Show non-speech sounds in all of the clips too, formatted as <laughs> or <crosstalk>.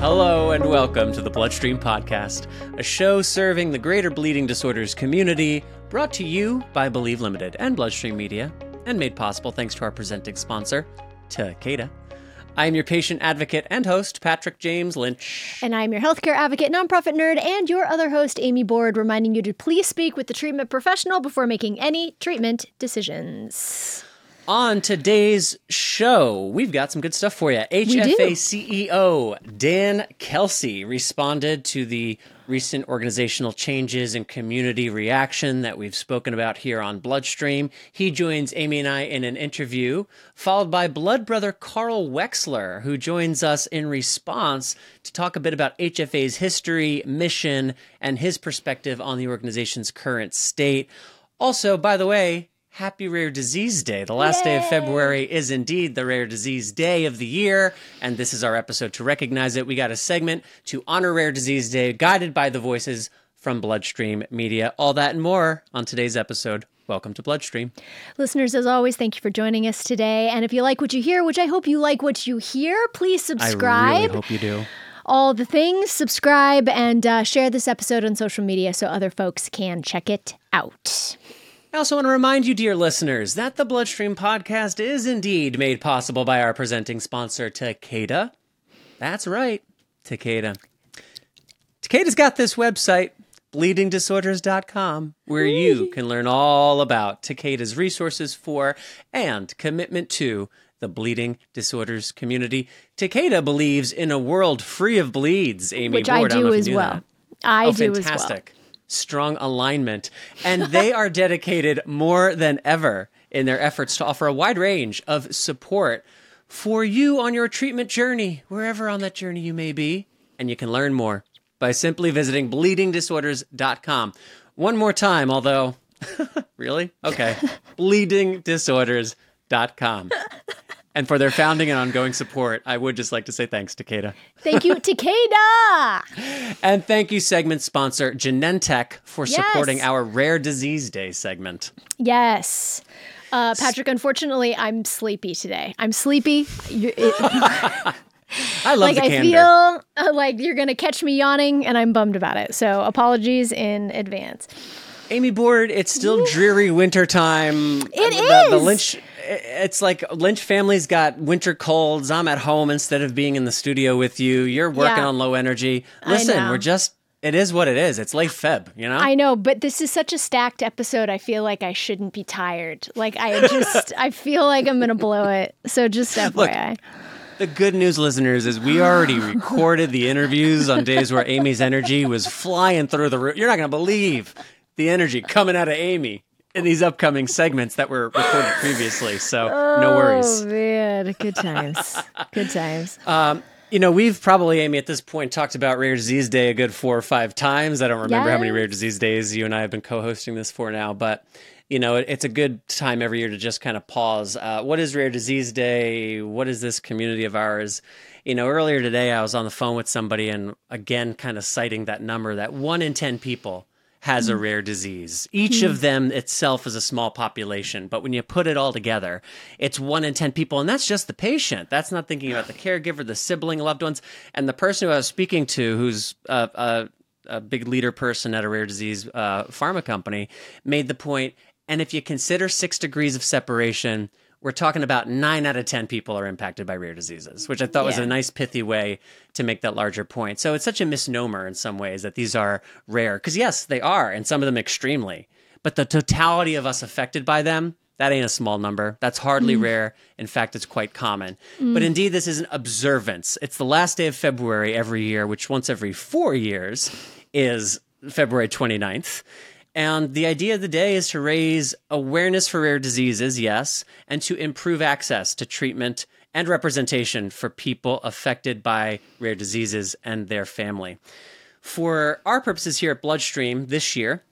Hello and welcome to the Bloodstream Podcast, a show serving the greater bleeding disorders community, brought to you by Believe Limited and Bloodstream Media, and made possible thanks to our presenting sponsor, Takeda. I am your patient advocate and host, Patrick James Lynch. And I'm your healthcare advocate, nonprofit nerd, and your other host, Amy Board, reminding you to please speak with the treatment professional before making any treatment decisions. On today's show, we've got some good stuff for you. HFA CEO Dan Kelsey responded to the recent organizational changes and community reaction that we've spoken about here on Bloodstream. He joins Amy and I in an interview, followed by Blood Brother Carl Weixler, who joins us in response to talk a bit about HFA's history, mission, and his perspective on the organization's current state. Also, by the way, Happy Rare Disease Day. The last Yay! day of February is indeed the Rare Disease Day of the year, and this is our episode to recognize it. We got a segment to honor Rare Disease Day, guided by the voices from Bloodstream Media. All that and more on today's episode. Welcome to Bloodstream. Listeners, as always, thank you for joining us today. And if you like what you hear, which I hope you like what you hear, please subscribe. I really hope you do all the things, subscribe, and uh, share this episode on social media so other folks can check it out. I also want to remind you, dear listeners, that the Bloodstream podcast is indeed made possible by our presenting sponsor, Takeda. That's right, Takeda. Takeda's got this website, bleedingdisorders.com, where you can learn all about Takeda's resources for and commitment to the bleeding disorders community. Takeda believes in a world free of bleeds, Amy Which Board. I oh, do as well. That. I oh, do fantastic. as well strong alignment, and they are dedicated more than ever in their efforts to offer a wide range of support for you on your treatment journey, wherever on that journey you may be. And you can learn more by simply visiting bleedingdisorders.com. One more time, although, <laughs> really? Okay. <laughs> bleedingdisorders.com. And for their founding and ongoing support, I would just like to say thanks to Takeda. Thank you, Takeda. <laughs> and thank you, segment sponsor Genentech, for yes. supporting our Rare Disease Day segment. Yes. Uh, Patrick, unfortunately, I'm sleepy today. I'm sleepy. It, <laughs> I love like the I feel uh, like you're gonna catch me yawning, and I'm bummed about it. So apologies in advance. Amy Board, it's still dreary winter time. It the, is. the Lynch it's like Lynch family's got winter colds. I'm at home instead of being in the studio with you. You're working yeah. on low energy. Listen, we're just it is what it is. It's late Feb, you know? I know, but this is such a stacked episode. I feel like I shouldn't be tired. Like I <laughs> just I feel like I'm gonna blow it. So just FYI. Look, the good news, listeners, is we already <gasps> recorded the interviews on days where Amy's energy was flying through the roof. You're not gonna believe the energy coming out of Amy in these upcoming segments that were recorded previously. So oh, no worries. Oh man, good times. good times. <laughs> Um, you know, we've probably, Amy, at this point talked about Rare Disease Day a good four or five times. I don't remember yes. how many Rare Disease Days you and I have been co-hosting this for now, but you know, it, it's a good time every year to just kind of pause. Uh, what is Rare Disease Day? What is this community of ours? You know, earlier today I was on the phone with somebody and again, kind of citing that number that one in 10 people has a hmm. rare disease. Each of hmm. them itself is a small population, but when you put it all together, it's one in 10 people. And that's just the patient. That's not thinking about the <sighs> caregiver, the sibling, loved ones. And the person who I was speaking to, who's a, a, a big leader person at a rare disease uh, pharma company, made the point. And if you consider six degrees of separation, we're talking about nine out of 10 people are impacted by rare diseases, which I thought yeah. was a nice, pithy way to make that larger point. So it's such a misnomer in some ways that these are rare, because yes, they are, and some of them extremely. But the totality of us affected by them, that ain't a small number. That's hardly mm. rare. In fact, it's quite common. Mm. But indeed, this is an observance. It's the last day of February every year, which once every four years is February 29th. And the idea of the day is to raise awareness for rare diseases, yes, and to improve access to treatment and representation for people affected by rare diseases and their family. For our purposes here at Bloodstream this year,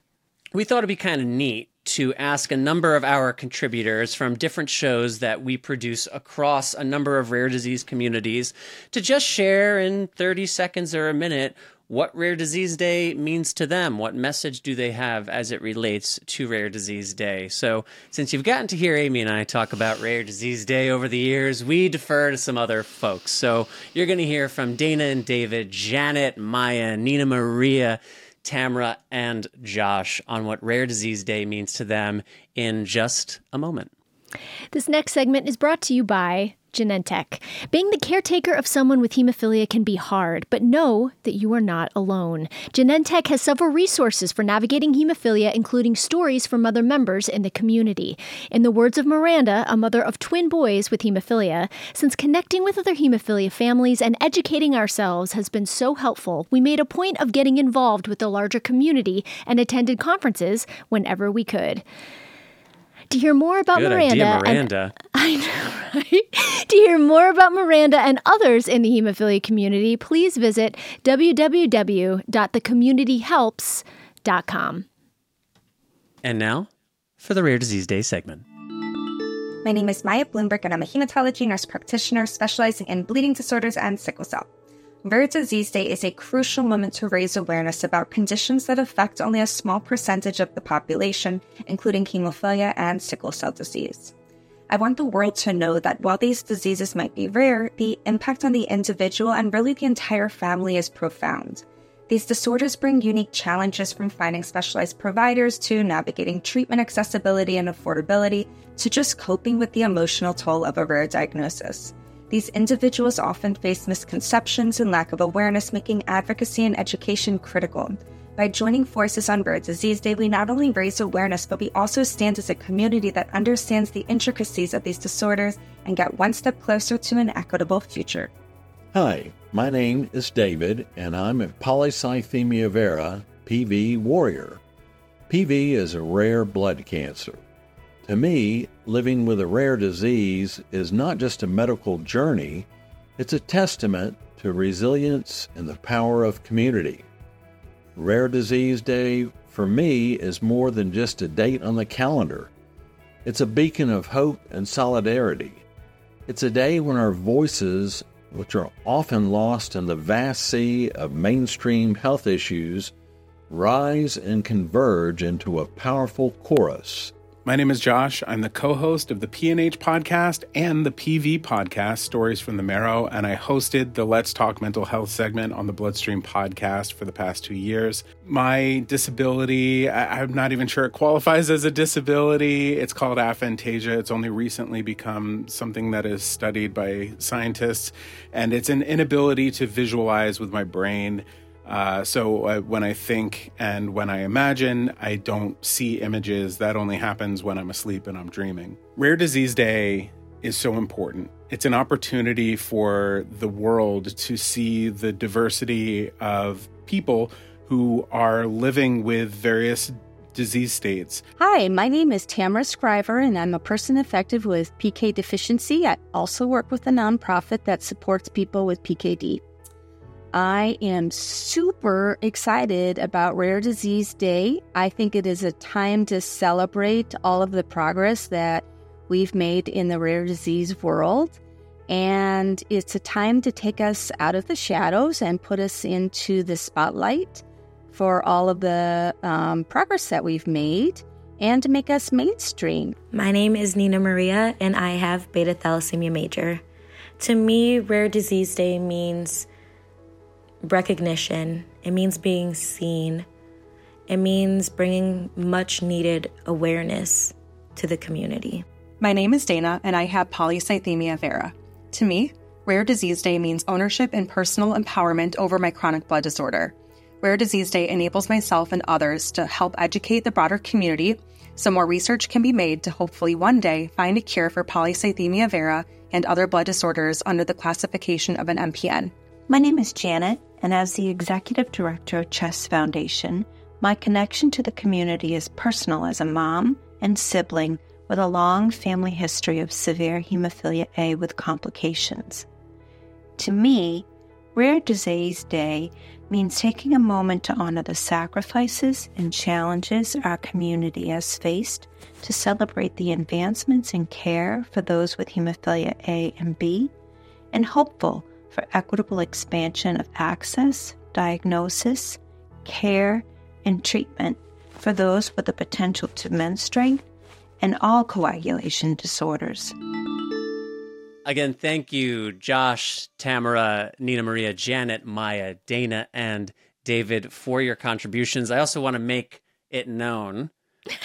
we thought it'd be kind of neat to ask a number of our contributors from different shows that we produce across a number of rare disease communities to just share in 30 seconds or a minute what Rare Disease Day means to them. What message do they have as it relates to Rare Disease Day? So, since you've gotten to hear Amy and I talk about Rare Disease Day over the years, we defer to some other folks. So, you're going to hear from Dana and David, Janet, Maya, Nina Maria, Tamara, and Josh on what Rare Disease Day means to them in just a moment. This next segment is brought to you by Genentech. Being the caretaker of someone with hemophilia can be hard, but know that you are not alone. Genentech has several resources for navigating hemophilia, including stories from other members in the community. In the words of Miranda, a mother of twin boys with hemophilia, since connecting with other hemophilia families and educating ourselves has been so helpful, we made a point of getting involved with the larger community and attended conferences whenever we could. To hear more about Good Miranda, idea, Miranda. And, <laughs> I know, right? <laughs> to hear more about Miranda and others in the hemophilia community, please visit www.thecommunityhelps.com. And now for the Rare Disease Day segment. My name is Maya Bloomberg, and I'm a hematology nurse practitioner specializing in bleeding disorders and sickle cell. Rare Disease Day is a crucial moment to raise awareness about conditions that affect only a small percentage of the population, including hemophilia and sickle cell disease. I want the world to know that while these diseases might be rare, the impact on the individual and really the entire family is profound. These disorders bring unique challenges from finding specialized providers to navigating treatment accessibility and affordability to just coping with the emotional toll of a rare diagnosis. These individuals often face misconceptions and lack of awareness, making advocacy and education critical. By joining forces on Rare Disease Day, we not only raise awareness, but we also stand as a community that understands the intricacies of these disorders and get one step closer to an equitable future. Hi, my name is David, and I'm a polycythemia vera PV warrior. PV is a rare blood cancer. To me, living with a rare disease is not just a medical journey, it's a testament to resilience and the power of community. Rare Disease Day, for me, is more than just a date on the calendar. It's a beacon of hope and solidarity. It's a day when our voices, which are often lost in the vast sea of mainstream health issues, rise and converge into a powerful chorus. My name is Josh. I'm the co host of the PNH podcast and the PV podcast, Stories from the Marrow, and I hosted the Let's Talk Mental Health segment on the Bloodstream podcast for the past two years. My disability, I- am not even sure it qualifies as a disability. It's called aphantasia. It's only recently become something that is studied by scientists, and it's an inability to visualize with my brain uh, so uh, when I think and when I imagine, I don't see images. That only happens when I'm asleep and I'm dreaming. Rare Disease Day is so important. It's an opportunity for the world to see the diversity of people who are living with various disease states. Hi, my name is Tamara Scriver, and I'm a person affected with PK deficiency. I also work with a nonprofit that supports people with PKD. I am super excited about Rare Disease Day. I think it is a time to celebrate all of the progress that we've made in the rare disease world. And it's a time to take us out of the shadows and put us into the spotlight for all of the um, progress that we've made and to make us mainstream. My name is Nina Maria, and I have beta thalassemia major. To me, Rare Disease Day means recognition, it means being seen, it means bringing much needed awareness to the community. My name is Dana, and I have polycythemia vera. To me, Rare Disease Day means ownership and personal empowerment over my chronic blood disorder. Rare Disease Day enables myself and others to help educate the broader community so more research can be made to hopefully one day find a cure for polycythemia vera and other blood disorders under the classification of an MPN. My name is Janet, and as the executive director of Chess Foundation, my connection to the community is personal as a mom and sibling with a long family history of severe hemophilia A with complications. To me, Rare Disease Day means taking a moment to honor the sacrifices and challenges our community has faced to celebrate the advancements in care for those with hemophilia A and B, and hopeful for equitable expansion of access, diagnosis, care, and treatment for those with the potential to menstruate and all coagulation disorders. Again, thank you, Josh, Tamara, Nina Maria, Janet, Maya, Dana, and David for your contributions. I also want to make it known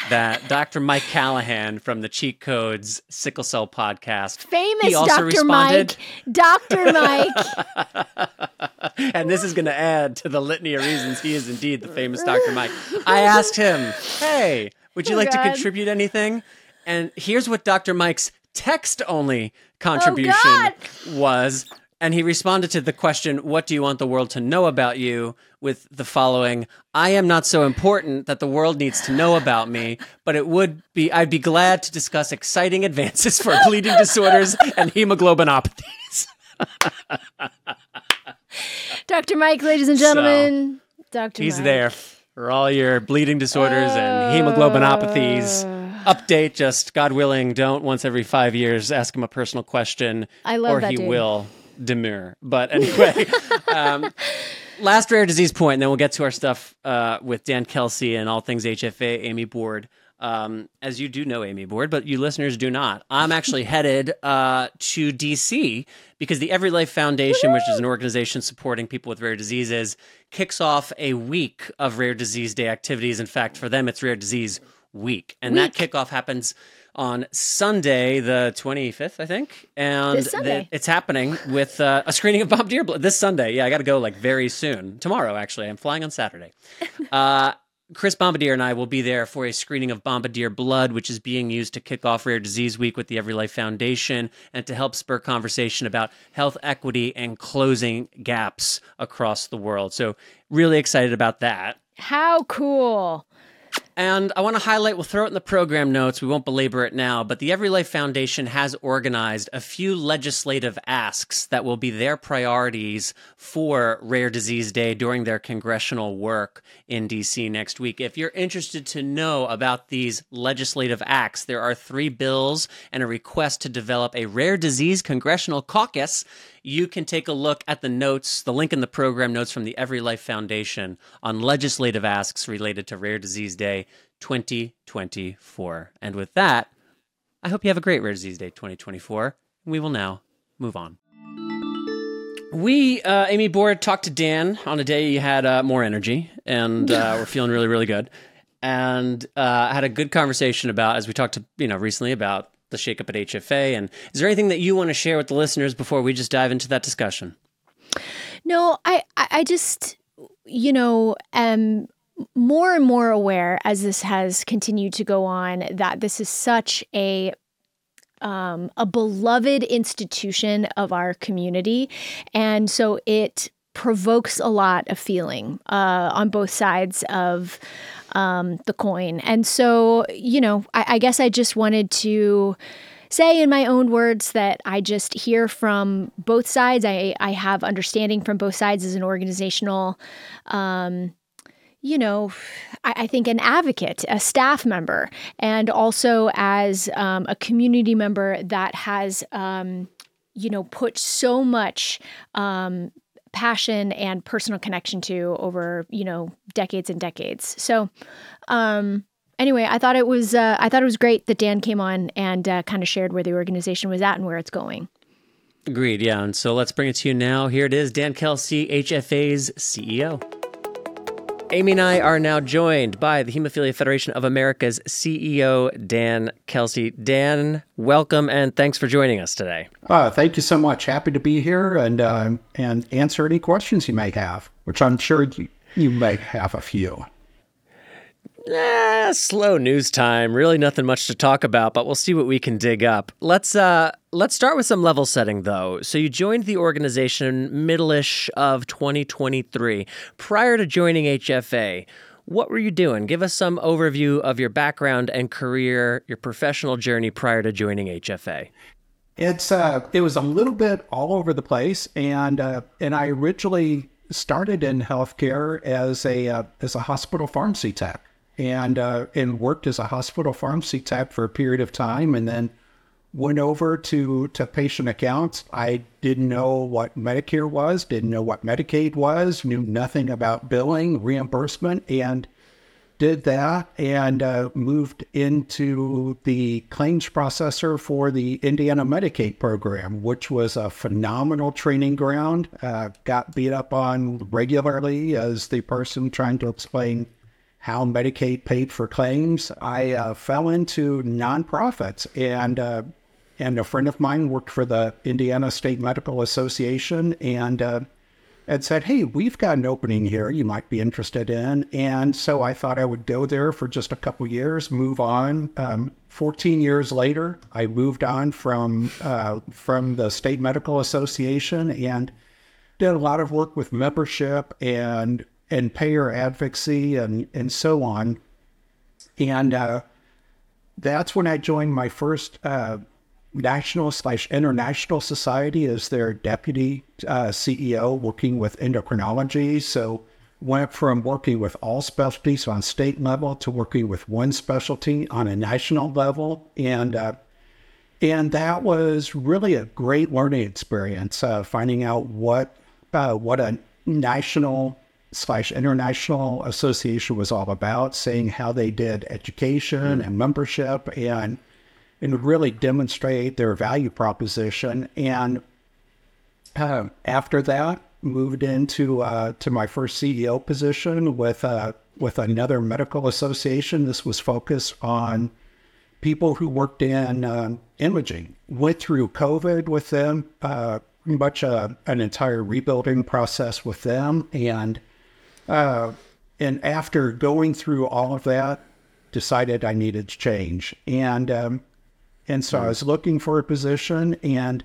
that Dr. Mike Callahan from the Cheat Codes Sickle Cell podcast, famous Dr. Responded, Mike, Dr. Mike, <laughs> and this is going to add to the litany of reasons he is indeed the famous Dr. Mike. I asked him, "Hey, would you oh, like God. to contribute anything?" And here's what Dr. Mike's text only oh, contribution oh, was. And he responded to the question, What do you want the world to know about you? with the following I am not so important that the world needs to know about me, but it would be, I'd be glad to discuss exciting advances for <laughs> bleeding disorders and hemoglobinopathies. <laughs> Dr. Mike, ladies and gentlemen, so, Dr. He's Mike. there for all your bleeding disorders uh, and hemoglobinopathies update. Just God willing, don't once every five years ask him a personal question, I love or that he dude. will demur. But anyway, <laughs> um, last rare disease point, and then we'll get to our stuff uh, with Dan Kelsey and all things HFA, Amy Board. Um, as you do know, Amy Board, but you listeners do not. I'm actually <laughs> headed uh, to DC because the Every Life Foundation, which is an organization supporting people with rare diseases, kicks off a week of Rare Disease Day activities. In fact, for them, it's Rare Disease week. And week. that kickoff happens on Sunday, the 25th, I think. And the, it's happening with uh, a screening of Bombardier Blood this Sunday. Yeah, I got to go like very soon. Tomorrow, actually. I'm flying on Saturday. <laughs> Uh, Chris Bombardier and I will be there for a screening of Bombardier Blood, which is being used to kick off Rare Disease Week with the Every Life Foundation and to help spur conversation about health equity and closing gaps across the world. So, really excited about that. How cool! And I want to highlight, we'll throw it in the program notes. We won't belabor it now, but the Every Life Foundation has organized a few legislative asks that will be their priorities for Rare Disease Day during their congressional work in DC next week. If you're interested to know about these legislative acts, there are three bills and a request to develop a rare disease congressional caucus you can take a look at the notes, the link in the program notes from the Every Life Foundation on legislative asks related to Rare Disease Day 2024. And with that, I hope you have a great Rare Disease Day 2024. We will now move on. We, uh, Amy Board, talked to Dan on a day you had uh, more energy and uh, we're <laughs> feeling really, really good. And uh, had a good conversation about, as we talked to, you know, recently about the shakeup at HFA. And is there anything that you want to share with the listeners before we just dive into that discussion? No, I, I just, you know, am more and more aware as this has continued to go on that this is such a um, a beloved institution of our community, and so it provokes a lot of feeling uh, on both sides of um, the coin. And so, you know, I, I guess I just wanted to say in my own words that I just hear from both sides. I, I have understanding from both sides as an organizational, um, you know, I, I, think an advocate, a staff member, and also as um, a community member that has, um, you know, put so much um, passion and personal connection to over you know decades and decades. So um anyway i thought it was uh, i thought it was great that dan came on and uh, kind of shared where the organization was at and where it's going. Agreed yeah. And so let's bring it to you now. Here it is dan kelsey hfa's ceo Amy and I are now joined by the Hemophilia Federation of America's CEO, Dan Kelsey. Dan, welcome and thanks for joining us today. Uh, thank you so much. Happy to be here and uh, and answer any questions you may have, which I'm sure you, you may have a few. Eh, slow news time. Really nothing much to talk about, but we'll see what we can dig up. Let's uh let's start with some level setting though. So you joined the organization middle-ish of 2023. Prior to joining HFA, what were you doing? Give us some overview of your background and career, your professional journey prior to joining HFA. It's uh it was a little bit all over the place and uh and I originally started in healthcare as a uh, as a hospital pharmacy tech and uh, and worked as a hospital pharmacy tech for a period of time, and then went over to to patient accounts. I didn't know what Medicare was, didn't know what Medicaid was, knew nothing about billing, reimbursement, and did that and uh, moved into the claims processor for the Indiana Medicaid program, which was a phenomenal training ground. Uh, got beat up on regularly as the person trying to explain how Medicaid paid for claims. I uh, fell into nonprofits and uh, and a friend of mine worked for the Indiana State Medical Association and uh, and said, Hey, we've got an opening here you might be interested in. And so I thought I would go there for just a couple years, move on. Um, 14 years later, I moved on from, uh, from the State Medical Association and did a lot of work with membership and, and payer advocacy and, and so on. And uh, that's when I joined my first uh, national slash international society as their deputy uh, CEO, working with endocrinology. So went from working with all specialties on state level to working with one specialty on a national level, and uh, and that was really a great learning experience. Uh, finding out what uh, what a national slash international association was all about, seeing how they did education and membership and and really demonstrate their value proposition. And uh, after that, moved into uh, to my first CEO position with uh, with another medical association. This was focused on people who worked in uh, imaging. Went through COVID with them, uh, much uh, an entire rebuilding process with them, and uh, and after going through all of that, decided I needed to change. And um, and so I was looking for a position, and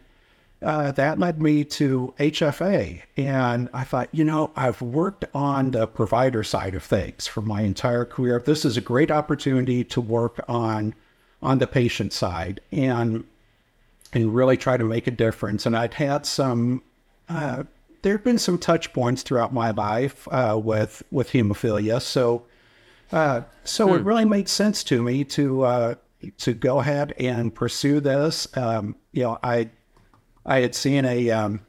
uh, that led me to HFA. And I thought, you know, I've worked on the provider side of things for my entire career. This is a great opportunity to work on on the patient side and and really try to make a difference. And I'd had some. Uh, there have been some touch points throughout my life uh, with with hemophilia, so uh, so hmm. it really made sense to me to uh, to go ahead and pursue this. Um, you know, I I had seen a um,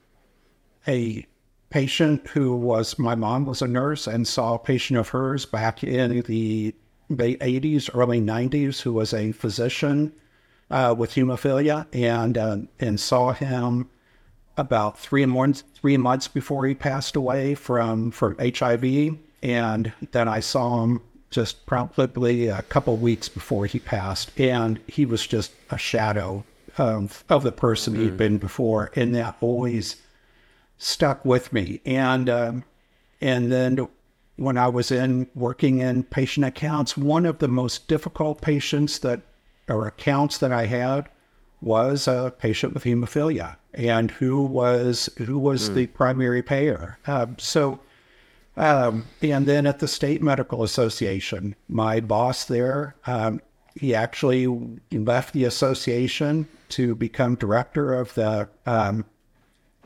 a patient who was my mom was a nurse and saw a patient of hers back in the late 80s, early 90s, who was a physician uh, with hemophilia, and uh, and saw him about three months three months before he passed away from from HIV, and then I saw him just probably a couple weeks before he passed, and he was just a shadow of of the person mm. he'd been before, and that always stuck with me. And um, and then when I was in working in patient accounts, one of the most difficult patients that or accounts that I had was a patient with hemophilia, and who was who was mm. the primary payer. Um, so um, and then at the State Medical Association, my boss there, um, he actually left the association to become director of the um,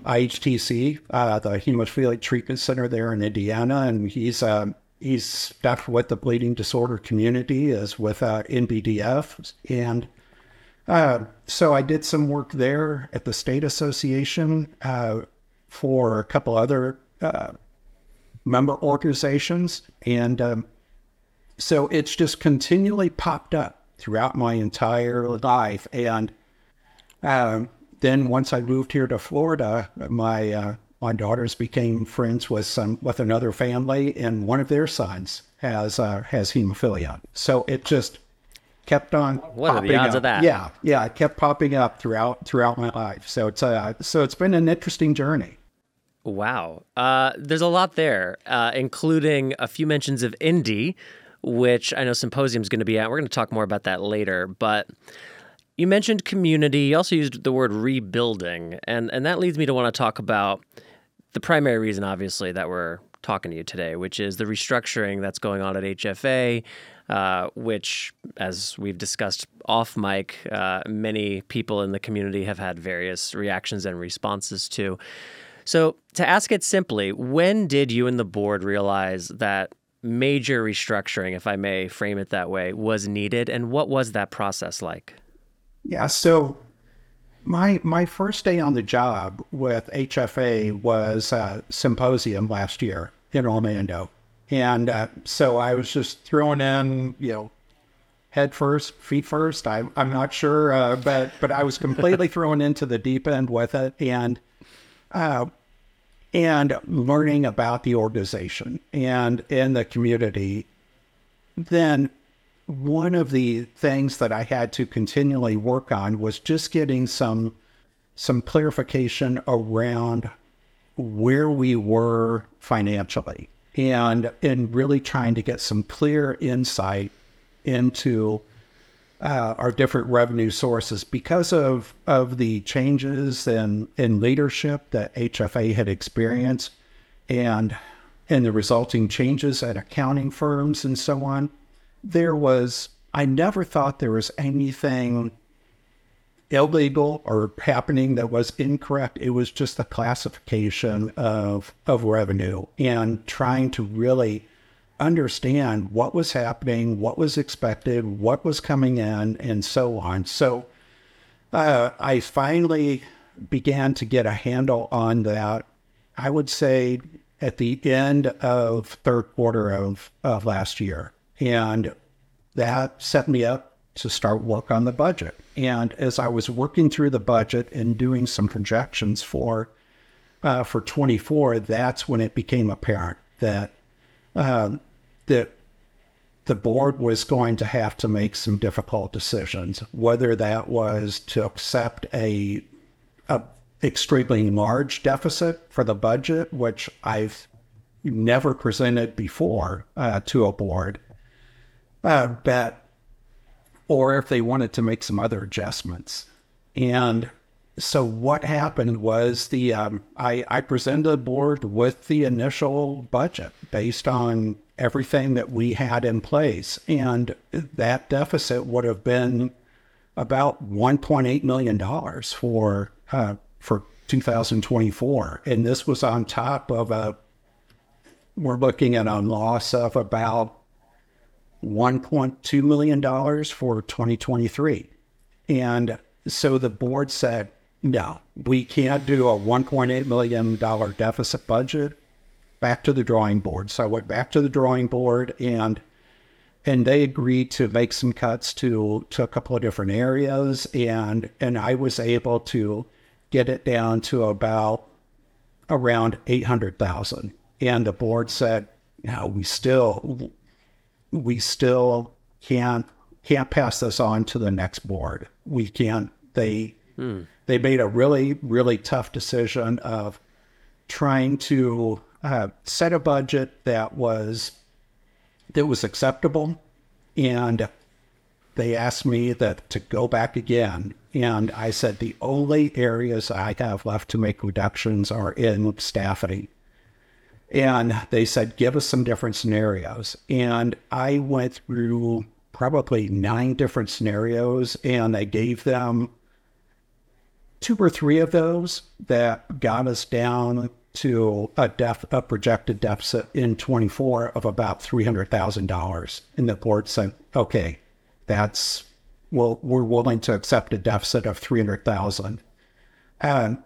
IHTC, uh, the Hemophilic Treatment Center there in Indiana, and he's uh, he's stuck with the bleeding disorder community as with uh, NBDF, and uh, so I did some work there at the state association uh, for a couple other uh, member organizations. And um, so it's just continually popped up throughout my entire life. And um, then once I moved here to Florida, my uh, my daughters became friends with some with another family, and one of their sons has uh, has hemophilia. So it just kept on. What are the odds up. of that? Yeah, yeah, it kept popping up throughout throughout my life. So it's uh, so it's been an interesting journey. Wow. Uh, there's a lot there, uh, including a few mentions of Indy, which I know Symposium is going to be at. We're going to talk more about that later. But you mentioned community. You also used the word rebuilding. And, and that leads me to want to talk about the primary reason, obviously, that we're talking to you today, which is the restructuring that's going on at HFA. Uh, which, as we've discussed off mic, uh, many people in the community have had various reactions and responses to. So, to ask it simply, when did you and the board realize that major restructuring, if I may frame it that way, was needed? And what was that process like? Yeah. So, my my first day on the job with HFA was a symposium last year in Orlando, and uh, so I was just thrown in, you know, head first, feet first. I, I'm not sure, uh, but but I was completely <laughs> thrown into the deep end with it, and uh, and learning about the organization and in the community. Then one of the things that I had to continually work on was just getting some some clarification around where we were financially and and really trying to get some clear insight into uh, our different revenue sources because of of the changes in in leadership that HFA had experienced and and the resulting changes at accounting firms and so on. There was, I never thought there was anything illegal or happening that was incorrect. It was just the classification of, of revenue and trying to really understand what was happening, what was expected, what was coming in, and so on. So uh, I finally began to get a handle on that. I would say at the end of third quarter of, of last year. And that set me up to start work on the budget. And as I was working through the budget and doing some projections for uh, for 24, that's when it became apparent that um, that the board was going to have to make some difficult decisions, whether that was to accept a, a extremely large deficit for the budget, which I've never presented before uh, to a board, uh, bet, or if they wanted to make some other adjustments. And so what happened was the um, I, I presented the board with the initial budget based on everything that we had in place, and that deficit would have been about 1.8 million dollars for uh, for 2024, and this was on top of a we're looking at a loss of about $1.2 million for 2023. And so the board said, no, we can't do a $1.8 million deficit budget. Back to the drawing board. So I went back to the drawing board and and they agreed to make some cuts to to a couple of different areas and and I was able to get it down to about around 800,000 and the board said no we still we still can't can't pass this on to the next board. We can't. They hmm. they made a really really tough decision of trying to uh, set a budget that was that was acceptable, and they asked me that to go back again. And I said the only areas I have left to make reductions are in staffing and they said, give us some different scenarios. And I went through probably nine different scenarios and I gave them two or three of those that got us down to a, def- a projected deficit in 24 of about $300,000. And the board said, okay, that's, well, we're willing to accept a deficit of 300,000. And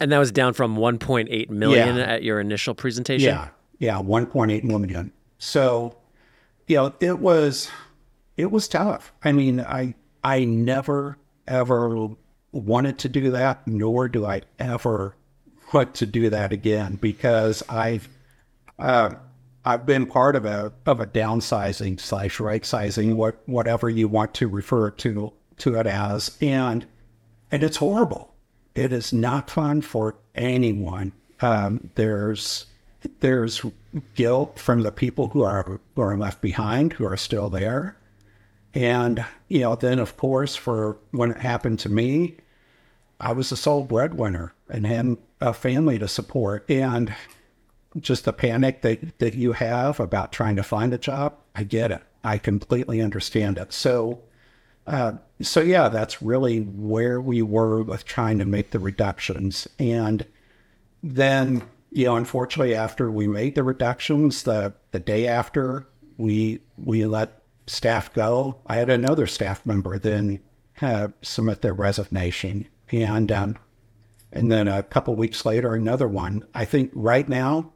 and that was down from 1.8 million yeah. at your initial presentation. Yeah, yeah, 1.8 million. So, you know, it was it was tough. I mean, I I never ever wanted to do that, nor do I ever want to do that again because I've uh, I've been part of a of a downsizing slash right sizing, what whatever you want to refer to to it as, and and it's horrible it is not fun for anyone. Um, there's there's guilt from the people who are who are left behind, who are still there, and you know, then of course, for when it happened to me, I was the sole breadwinner and had a family to support, and just the panic that that you have about trying to find a job, I get it. I completely understand it. So uh, so yeah, that's really where we were with trying to make the reductions. And then, you know, unfortunately, after we made the reductions, the the day after we we let staff go, I had another staff member then uh, submit their resignation, and um, and then a couple weeks later another one. I think right now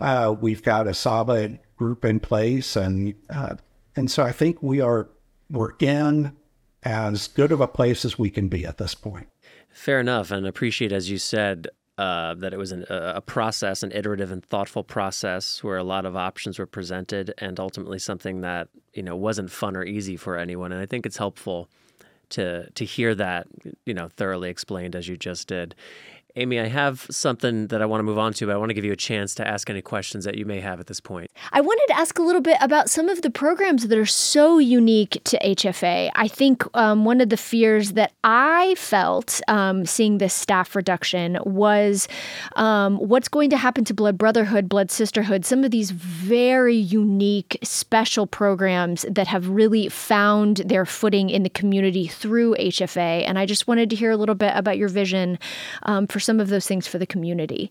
uh, we've got a solid group in place, and uh, and so I think we are we're in as good of a place as we can be at this point. Fair enough, and appreciate as you said uh, that it was an, a process, an iterative and thoughtful process where a lot of options were presented, and ultimately something that you know wasn't fun or easy for anyone. And I think it's helpful to to hear that you know thoroughly explained as you just did. Amy, I have something that I want to move on to, but I want to give you a chance to ask any questions that you may have at this point. I wanted to ask a little bit about some of the programs that are so unique to HFA. I think um, one of the fears that I felt um, seeing this staff reduction was um, what's going to happen to Blood Brotherhood, Blood Sisterhood, some of these very unique, special programs that have really found their footing in the community through HFA. And I just wanted to hear a little bit about your vision um, for some of those things for the community?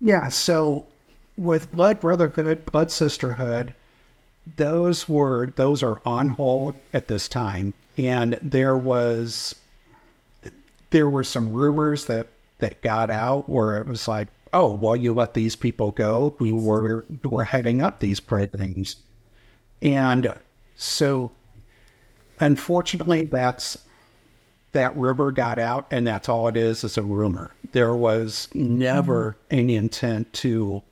Yeah, so with Blood Brotherhood, Blood Sisterhood, those were those are on hold at this time, and there was there were some rumors that that got out where it was like, oh, well, you let these people go, we were were heading up these things, and so unfortunately, that's that rumor got out, and that's all it is, is a rumor. There was never mm-hmm. any intent to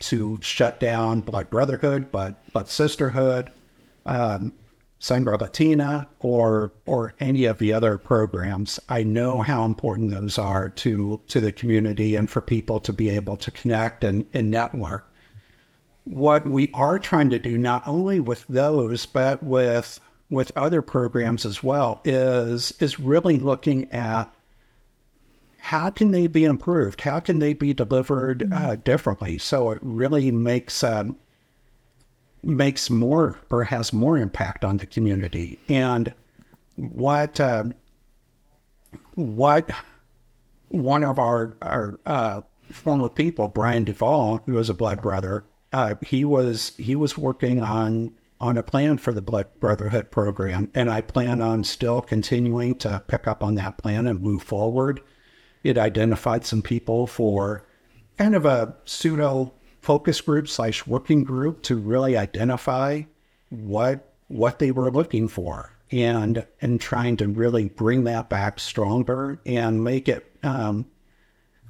to shut down Blood Brotherhood, but but Sisterhood, um, Sangre Latina, or or any of the other programs. I know how important those are to to the community and for people to be able to connect and, and network. What we are trying to do, not only with those, but with with other programs as well is is really looking at how can they be improved? How can they be delivered uh, mm-hmm. differently? So it really makes um, makes more or has more impact on the community. And what uh, what one of our our uh, former people, Brian Duvall, who was a blood brother, uh, he was he was working on on a plan for the Blood Brotherhood program, and I plan on still continuing to pick up on that plan and move forward. It identified some people for kind of a pseudo focus group slash working group to really identify what what they were looking for and and trying to really bring that back stronger and make it um,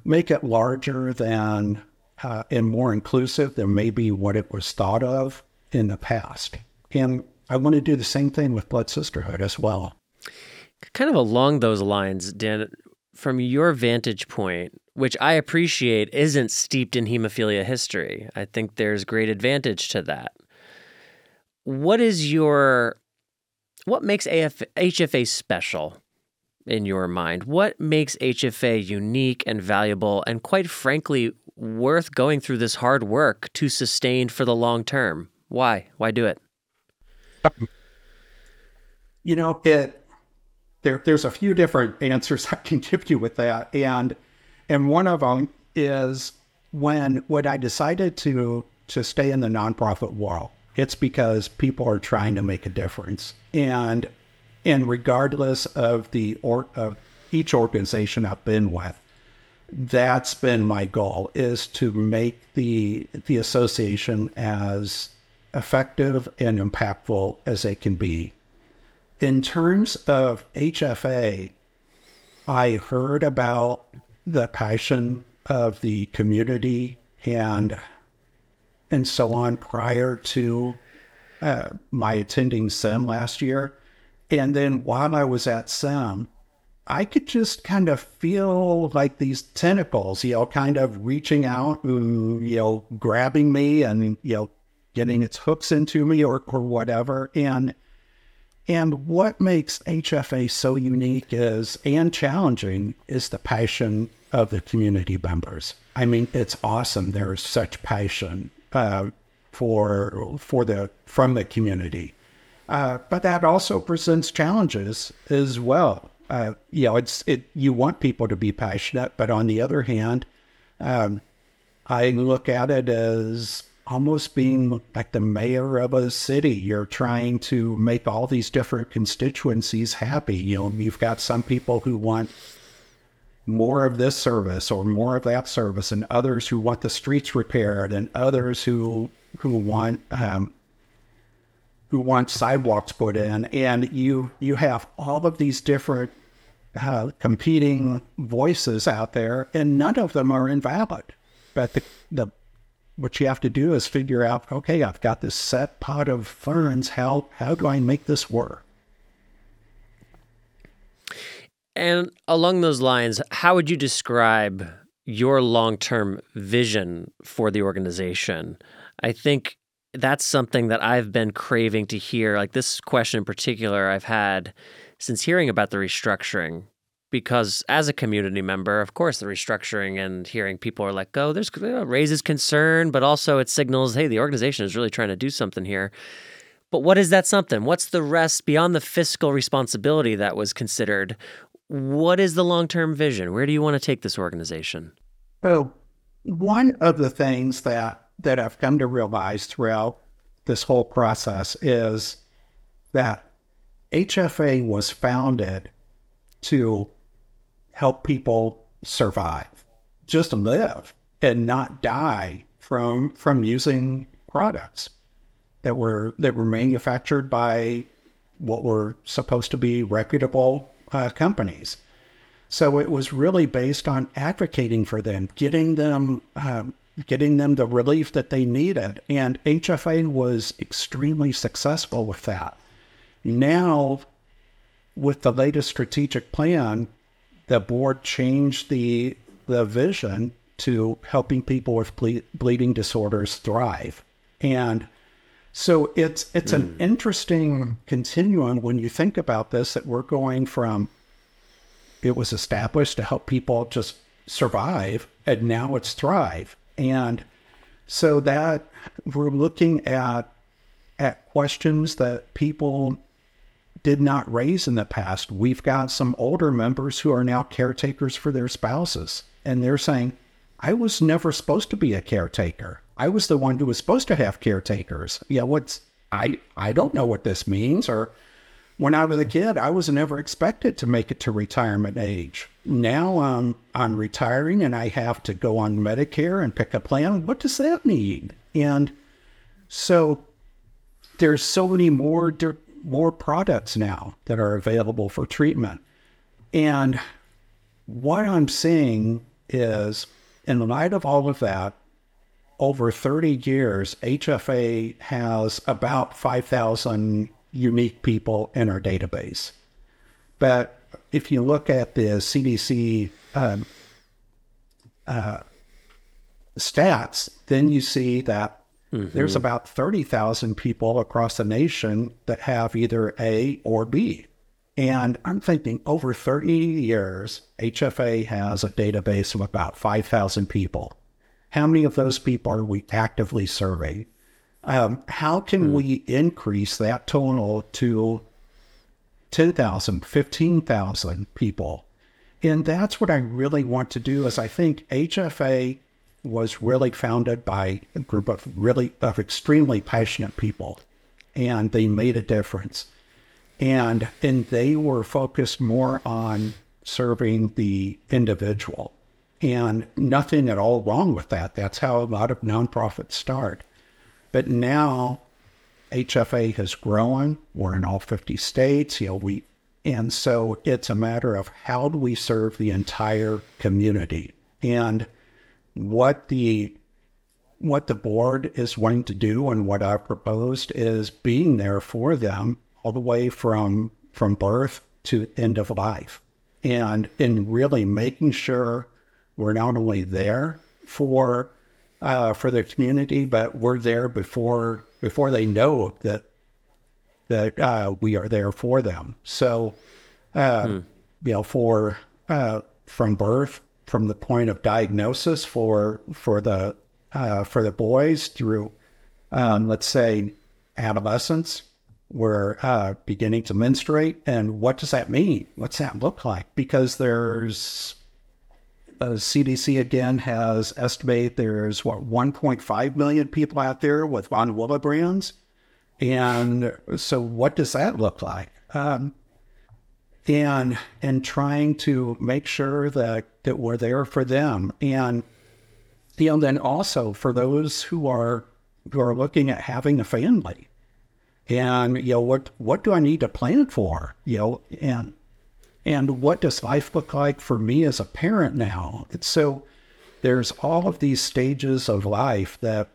make it larger than uh, and more inclusive than maybe what it was thought of in the past. And I want to do the same thing with Blood Sisterhood as well. Kind of along those lines, Dan, from your vantage point, which I appreciate isn't steeped in hemophilia history, I think there's great advantage to that. What is your what makes AF, HFA special in your mind? What makes HFA unique and valuable and quite frankly worth going through this hard work to sustain for the long term? Why? Why do it? You know, it there there's a few different answers <laughs> I can give you with that. And and one of them is when when I decided to to stay in the nonprofit world, it's because people are trying to make a difference. And and regardless of the or of each organization I've been with, that's been my goal is to make the the association as effective and impactful as they can be. In terms of HFA, I heard about the passion of the community and and so on prior to uh, my attending SEM last year. And then while I was at SEM, I could just kind of feel like these tentacles, you know, kind of reaching out, you know, grabbing me and, you know, getting its hooks into me or, or whatever. And and what makes HFA so unique is and challenging is the passion of the community members. I mean, it's awesome. There's such passion uh, for for the from the community, uh, but that also presents challenges as well. Uh, you know, it's it. You want people to be passionate, but on the other hand, um, I look at it as almost being like the mayor of a city. You're trying to make all these different constituencies happy. You know, you've got some people who want more of this service or more of that service, and others who want the streets repaired, and others who who want um, who want sidewalks put in, and you you have all of these different uh, competing voices out there, and none of them are invalid. But the the what you have to do is figure out, okay, I've got this set pot of ferns. How how do I make this work? And along those lines, how would you describe your long term vision for the organization? I think that's something that I've been craving to hear. Like this question in particular, I've had since hearing about the restructuring. Because as a community member, of course, the restructuring and hearing people are like, oh, there's you know, raises concern, but also it signals, hey, the organization is really trying to do something here. But what is that something? What's the rest beyond the fiscal responsibility that was considered? What is the long term vision? Where do you want to take this organization? So, one of the things that that I've come to realize throughout this whole process is that HFA was founded to help people survive, just live and not die from from using products that were that were manufactured by what were supposed to be reputable uh, companies. So it was really based on advocating for them, getting them um, getting them the relief that they needed. And HFA was extremely successful with that. Now, with the latest strategic plan, the board changed the the vision to helping people with ble- bleeding disorders thrive. And so it's it's mm. an hmm. interesting continuum when you think about this that we're going from it was established to help people just survive and now it's thrive. And so that we're looking at at questions that people did not raise in the past. We've got some older members who are now caretakers for their spouses, and they're saying, I was never supposed to be a caretaker. I was the one who was supposed to have caretakers. Yeah, what's I I don't know what this means. Or when I was a kid, I was never expected to make it to retirement age. Now um, I'm retiring and I have to go on Medicare and pick a plan. What does that mean? And so there's so many more more products now that are available for treatment. And what I'm seeing is, in the light of all of that, over 30 years, HFA has about 5,000 unique people in our database. But if you look at the CDC um, uh, stats, then you see that Mm-hmm. There's about 30,000 people across the nation that have either A or B. And I'm thinking over 30 years, HFA has a database of about 5,000 people. How many of those people are we actively serving? Um, how can mm. we increase that total to 10,000, 15,000 people? And that's what I really want to do is I think HFA was really founded by a group of really of extremely passionate people, and they made a difference. And and they were focused more on serving the individual, and nothing at all wrong with that. That's how a lot of nonprofits start. But now HFA has grown. We're in all 50 states. You know, we and so it's a matter of how do we serve the entire community. And what the what the board is wanting to do and what I've proposed is being there for them all the way from from birth to end of life. And in really making sure we're not only there for uh, for the community, but we're there before before they know that that uh, we are there for them. So, uh, hmm. you know, for uh, from birth from the point of diagnosis for for the uh, for the boys through um, let's say adolescence we're uh, beginning to menstruate. And what does that mean? What's that look like? Because there's the CDC again has estimated there's what 1.5 million people out there with von Willebrand's, and so what does that look like? Um, and and trying to make sure that that we're there for them, and you know, then also for those who are who are looking at having a family, and you know what what do I need to plan for? You know, and and what does life look like for me as a parent now? And so there's all of these stages of life that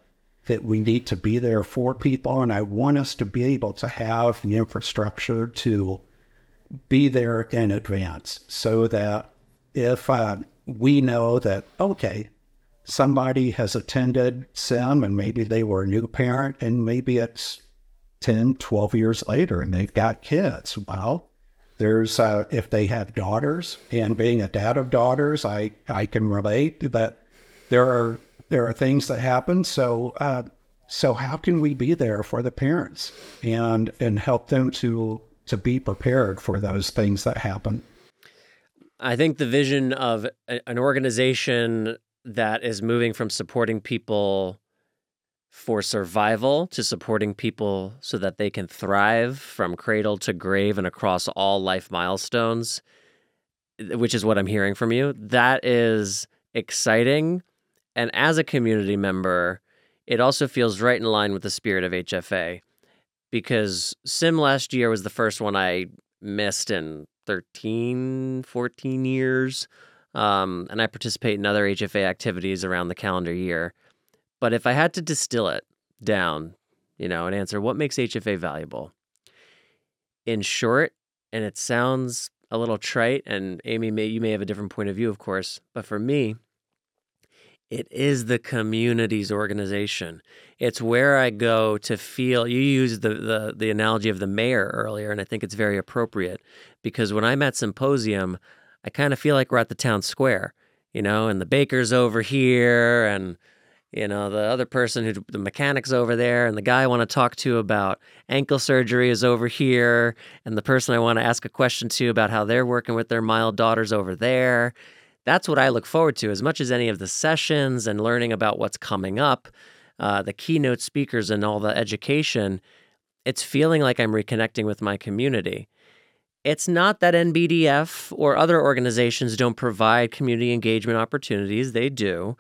that we need to be there for people, and I want us to be able to have the infrastructure to be there in advance, so that if uh, we know that okay, somebody has attended SIM and maybe they were a new parent and maybe it's 10, 12 years later and they've got kids. Well, there's uh, if they have daughters, and being a dad of daughters, I I can relate that there are there are things that happen. So uh, so how can we be there for the parents and and help them to to be prepared for those things that happen? I think the vision of an organization that is moving from supporting people for survival to supporting people so that they can thrive from cradle to grave and across all life milestones, which is what I'm hearing from you. That is exciting. And as a community member, it also feels right in line with the spirit of HFA because Sim last year was the first one I missed in 13, 14 years. Um, and I participate in other HFA activities around the calendar year. But if I had to distill it down, you know, and answer what makes HFA valuable, in short, and it sounds a little trite, and Amy, may, you may have a different point of view, of course, but for me, it is the community's organization. It's where I go to feel. You used the, the the analogy of the mayor earlier, and I think it's very appropriate because when I'm at symposium, I kind of feel like we're at the town square, you know, and the baker's over here, and you know the other person who the mechanic's over there and the guy i want to talk to about ankle surgery is over here and the person i want to ask a question to about how they're working with their mild daughters over there that's what i look forward to. As much as any of the sessions and learning about what's coming up uh, the keynote speakers and all the education it's feeling like i'm reconnecting with my community. It's not that NBDF or other organizations don't provide community engagement opportunities. They do.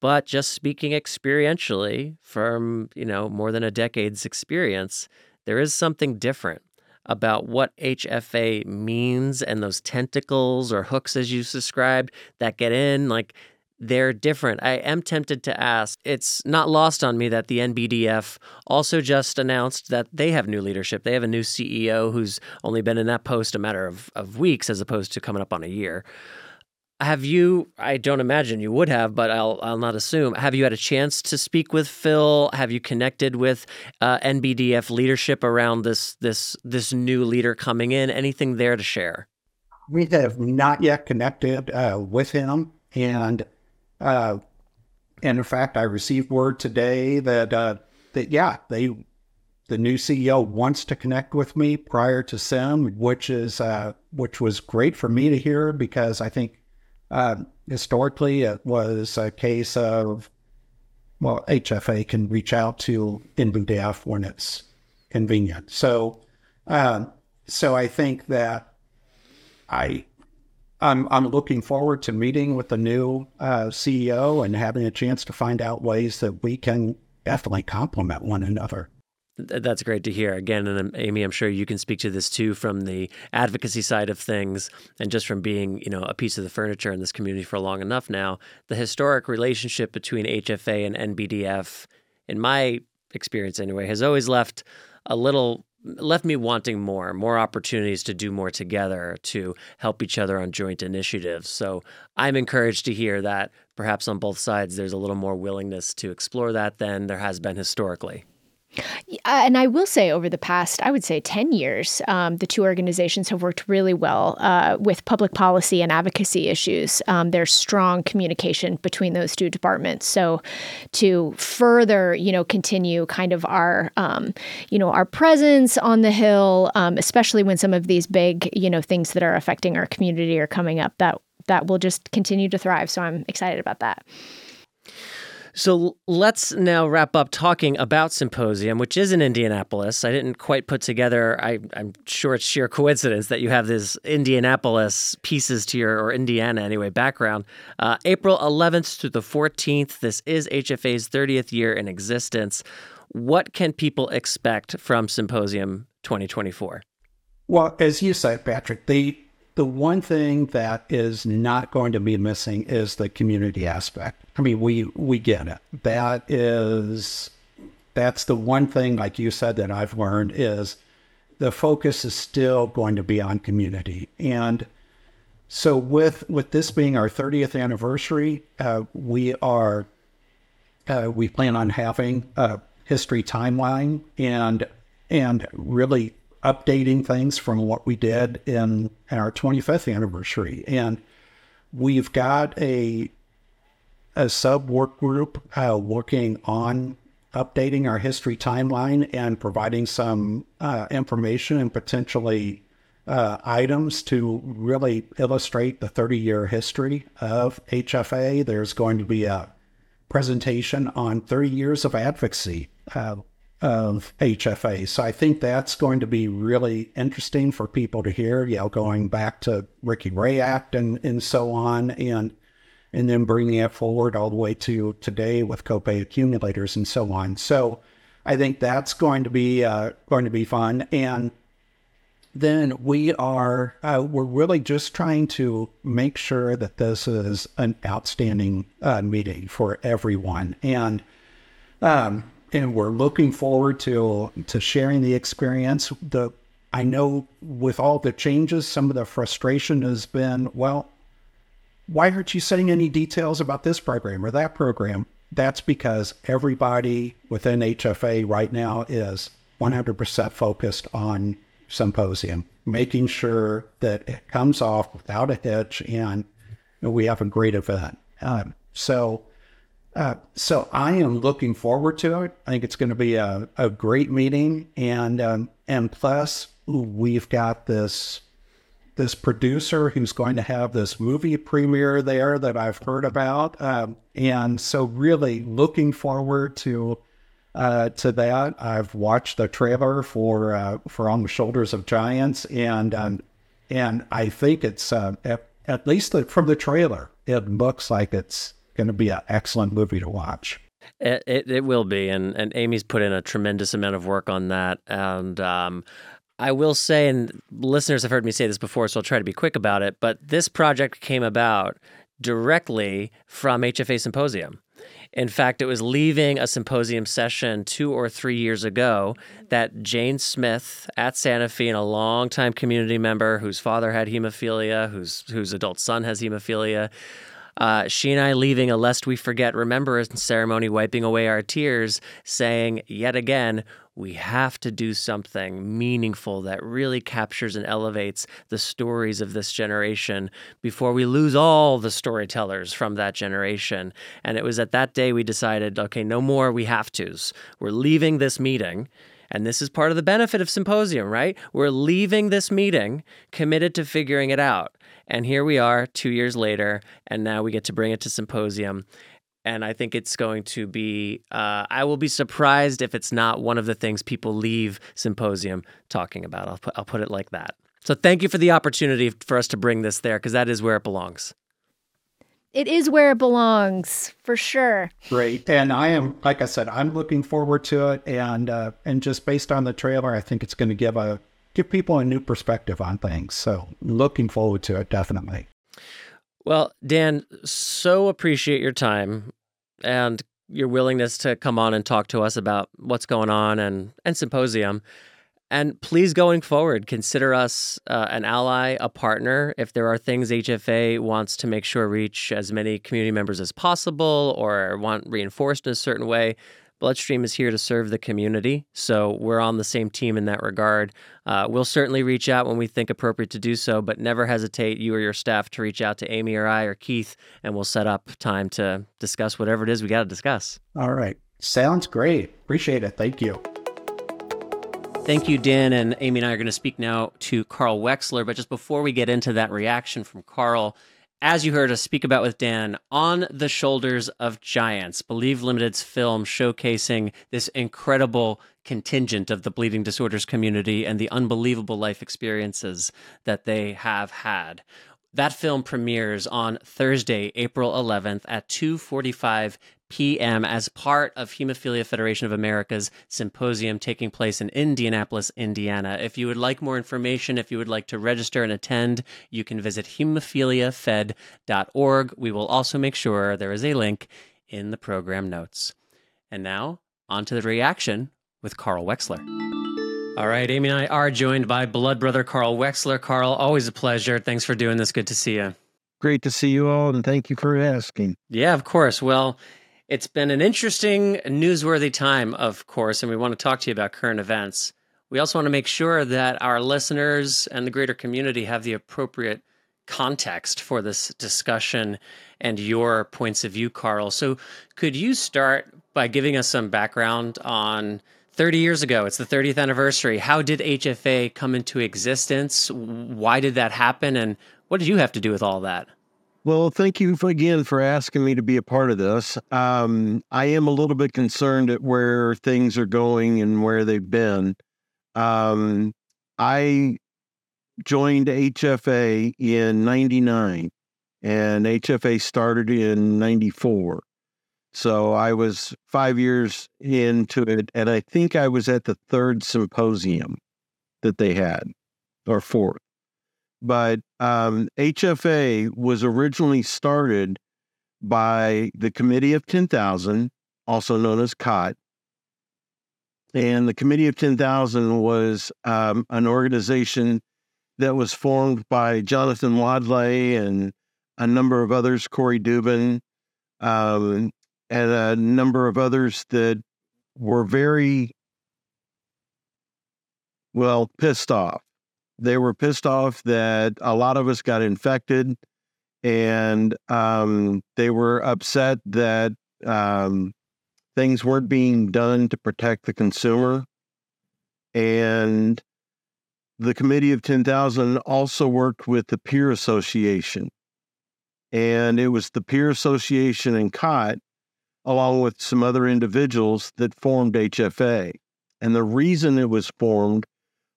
But just speaking experientially from, you know, more than a decade's experience, there is something different about what HFA means and those tentacles or hooks, as you described, that get in. Like they're different. I am tempted to ask. It's not lost on me that the NBDF also just announced that they have new leadership. They have a new CEO who's only been in that post a matter of, of weeks as opposed to coming up on a year have you i don't imagine you would have but i'll, I'll not assume. Have you had a chance to speak with phil? Have you connected with uh, nbdf leadership around this this this new leader coming in? Anything there to share? We have not yet connected uh, with him. And uh, and in fact i received word today that uh, that yeah they the new ceo wants to connect with me prior to sim which is uh, which was great for me to hear because i think uh, historically, it was a case of, well, HFA can reach out to NBDF when it's convenient. So, uh, so I think that I, I'm, I'm looking forward to meeting with the new uh, CEO and having a chance to find out ways that we can definitely complement one another. That's great to hear. Again, and um, Amy, I'm sure you can speak to this too from the advocacy side of things, and just from being, you know, a piece of the furniture in this community for long enough now. The historic relationship between HFA and NBDF, in my experience anyway, has always left a little left me wanting more, more opportunities to do more together to help each other on joint initiatives. So I'm encouraged to hear that perhaps on both sides there's a little more willingness to explore that than there has been historically. And I will say, over the past, I would say 10 years, um, the two organizations have worked really well uh, with public policy and advocacy issues. Um, there's strong communication between those two departments. So, to further, you know, continue kind of our, um, you know, our presence on the Hill, um, especially when some of these big, you know, things that are affecting our community are coming up, that that will just continue to thrive. So I'm excited about that. So let's now wrap up talking about Symposium, which is in Indianapolis. I didn't quite put together, I, am sure it's sheer coincidence that you have this Indianapolis pieces to your, or Indiana anyway, background. Uh, April 11th to the 14th. This is HFA's 30th year in existence. What can people expect from Symposium 2024? Well, as you said, Patrick, the the one thing that is not going to be missing is the community aspect. I mean, we we get it. That is that's the one thing, like you said, that I've learned is the focus is still going to be on community. And so with with this being our 30th anniversary, uh, we are uh, we plan on having a history timeline and and really updating things from what we did in, our 25th anniversary. And we've got a a sub work group uh, working on updating our history timeline and providing some uh, information and potentially uh, items to really illustrate the 30 year history of HFA. There's going to be a presentation on 30 years of advocacy uh, of HFA. So I think that's going to be really interesting for people to hear, you know, going back to Ricky Ray Act and, and so on, and and then bringing it forward all the way to today with copay accumulators and so on. So I think that's going to be uh, going to be fun. And then we are uh, we're really just trying to make sure that this is an outstanding uh, meeting for everyone. And um, and we're looking forward to to sharing the experience. The I know with all the changes, some of the frustration has been, well, why aren't you setting any details about this program or that program? That's because everybody within HFA right now is 100% focused on symposium, making sure that it comes off without a hitch and we have a great event. Um, so uh, so I am looking forward to it. I think it's going to be a, a great meeting, and um, and plus we've got this this producer who's going to have this movie premiere there that I've heard about, um, and so really looking forward to uh, to that. I've watched the trailer for uh, for On the Shoulders of Giants, and um, and I think it's uh, at, at least from the trailer, it looks like it's going to be an excellent movie to watch. It, it, it will be, and and Amy's put in a tremendous amount of work on that, and um, I will say, and listeners have heard me say this before, so I'll try to be quick about it. But this project came about directly from HFA Symposium. In fact, it was leaving a symposium session two or three years ago that Jane Smith at Santa Fe, and a longtime community member whose father had hemophilia, whose whose adult son has hemophilia, uh, she and I leaving a lest we forget remembrance ceremony, wiping away our tears, saying yet again, we have to do something meaningful that really captures and elevates the stories of this generation before we lose all the storytellers from that generation. And it was at that day we decided, okay, no more we have tos. We're leaving this meeting. And this is part of the benefit of symposium, right? We're leaving this meeting committed to figuring it out. And here we are two years later, and now we get to bring it to Symposium. And I think it's going to be, uh, I will be surprised if it's not one of the things people leave Symposium talking about. I'll put, I'll put it like that. So thank you for the opportunity for us to bring this there, because that is where it belongs. It is where it belongs, for sure. Great, and I am, like I said, I'm looking forward to it, and uh, and just based on the trailer, I think it's going to give a give people a new perspective on things. So looking forward to it, definitely. Well, Dan, so appreciate your time and your willingness to come on and talk to us about what's going on and, and symposium. And please, going forward, consider us uh, an ally, a partner. If there are things HFA wants to make sure reach as many community members as possible or want reinforced in a certain way, Bloodstream is here to serve the community, so we're on the same team in that regard. Uh, we'll certainly reach out when we think appropriate to do so, but never hesitate, you or your staff, to reach out to Amy or I or Keith, and we'll set up time to discuss whatever it is we got to discuss. All right. Sounds great. Appreciate it. Thank you. Thank you, Dan. And Amy and I are going to speak now to Carl Weixler. But just before we get into that reaction from Carl, as you heard us speak about with Dan, On the Shoulders of Giants, Believe Limited's film showcasing this incredible contingent of the bleeding disorders community and the unbelievable life experiences that they have had. That film premieres on Thursday, April 11th at 2:45 p.m. as part of Hemophilia Federation of America's symposium taking place in Indianapolis, Indiana. If you would like more information, if you would like to register and attend, you can visit hemophiliafed.org. We will also make sure there is a link in the program notes. And now, on to the reaction with Carl Weixler. All right, Amy and I are joined by blood brother Carl Weixler. Carl, always a pleasure. Thanks for doing this. Good to see you. Great to see you all, and thank you for asking. Yeah, of course. Well, it's been an interesting, newsworthy time, of course, and we want to talk to you about current events. We also want to make sure that our listeners and the greater community have the appropriate context for this discussion and your points of view, Carl. So, could you start by giving us some background on 30 years ago, it's the 30th anniversary. How did HFA come into existence? Why did that happen? And what did you have to do with all that? Well, thank you again for asking me to be a part of this. Um, I am a little bit concerned at where things are going and where they've been. Um, I joined HFA in 99, and HFA started in 94. So I was five years into it, and I think I was at the third symposium that they had, or fourth. But um, HFA was originally started by the Committee of 10,000, also known as COT. And the Committee of 10,000 was um, an organization that was formed by Jonathan Wadleigh and a number of others, Corey Dubin, um, and a number of others that were very well pissed off. They were pissed off that a lot of us got infected, and um, they were upset that um, things weren't being done to protect the consumer. And the Committee of 10,000 also worked with the Peer Association. And it was the Peer Association and COT along with some other individuals that formed HFA. And the reason it was formed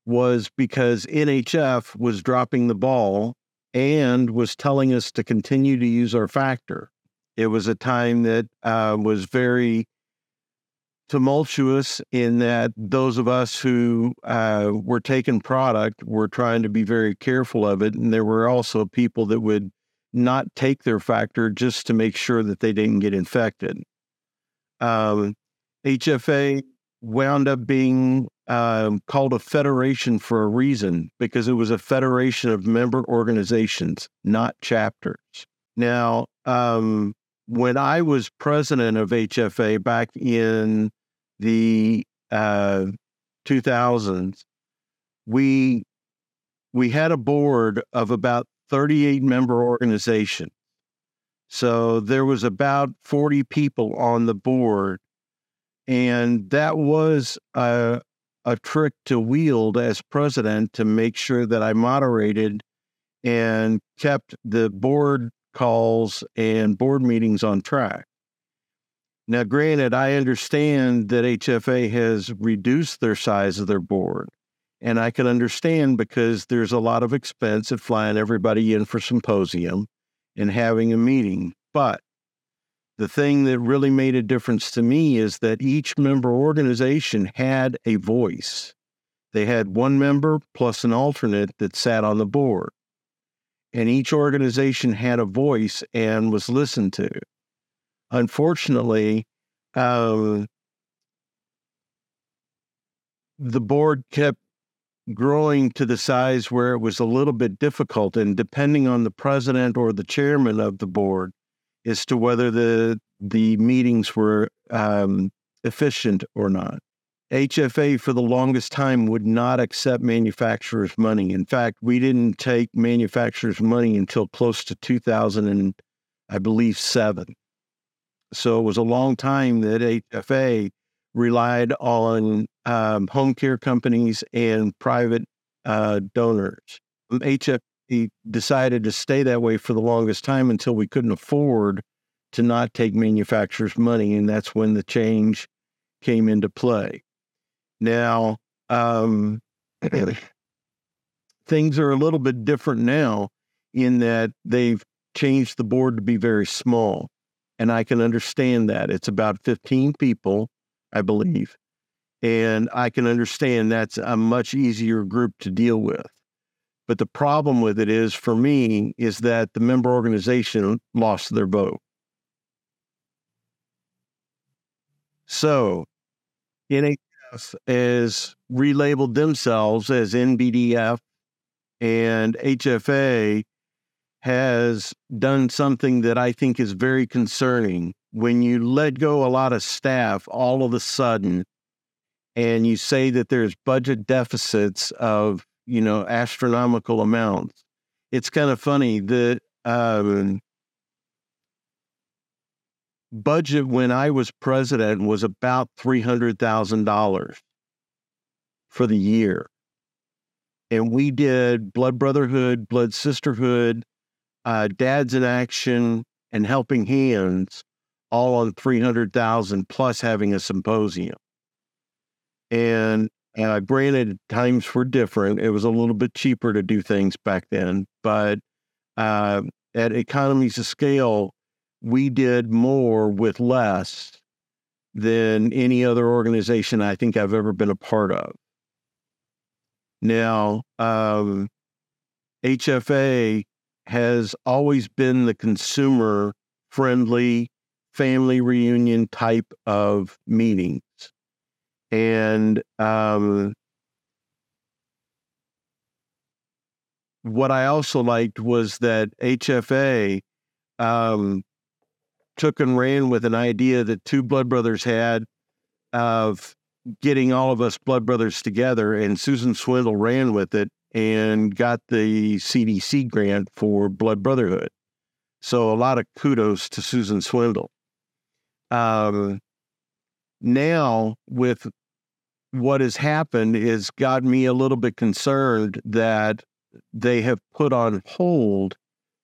was because NHF was dropping the ball and was telling us to continue to use our factor. It was a time that uh, was very tumultuous in that those of us who uh, were taking product were trying to be very careful of it. And there were also people that would not take their factor just to make sure that they didn't get infected. Um, HFA wound up being um, called a federation for a reason because it was a federation of member organizations, not chapters. Now, um, when I was president of HFA back in the uh, 2000s, we we had a board of about 38 member organizations. So there was about 40 people on the board. And that was a, a trick to wield as president to make sure that I moderated and kept the board calls and board meetings on track. Now, granted, I understand that HFA has reduced their size of their board. And I can understand because there's a lot of expense at flying everybody in for symposium and having a meeting. But the thing that really made a difference to me is that each member organization had a voice. They had one member plus an alternate that sat on the board. And each organization had a voice and was listened to. Unfortunately, um, the board kept growing to the size where it was a little bit difficult. And depending on the president or the chairman of the board as to whether the the meetings were um, efficient or not. HFA for the longest time would not accept manufacturers' money. In fact, we didn't take manufacturers' money until close to 2000 and I believe seven. So it was a long time that HFA relied on um, home care companies and private uh, donors. HF, he decided to stay that way for the longest time until we couldn't afford to not take manufacturers' money, and that's when the change came into play. Now, um, <clears throat> things are a little bit different now in that they've changed the board to be very small. And I can understand that. It's about 15 people, I believe. And I can understand that's a much easier group to deal with. But the problem with it is, for me, is that the member organization lost their vote. So, NHF has relabeled themselves as NBDF, and HFA has done something that I think is very concerning. When you let go a lot of staff all of a sudden, and you say that there's budget deficits of you know astronomical amounts, it's kind of funny that um, budget when I was president was about three hundred thousand dollars for the year, and we did blood brotherhood, blood sisterhood, uh, dads in action, and helping hands, all on three hundred thousand plus having a symposium. And uh, granted, times were different. It was a little bit cheaper to do things back then, but uh, at economies of scale, we did more with less than any other organization I think I've ever been a part of. Now, um, HFA has always been the consumer friendly family reunion type of meetings. And um, what I also liked was that HFA um, took and ran with an idea that two blood brothers had of getting all of us blood brothers together, and Susan Swindle ran with it and got the CDC grant for Blood Brotherhood. So a lot of kudos to Susan Swindle. Um, now with what has happened is got me a little bit concerned that they have put on hold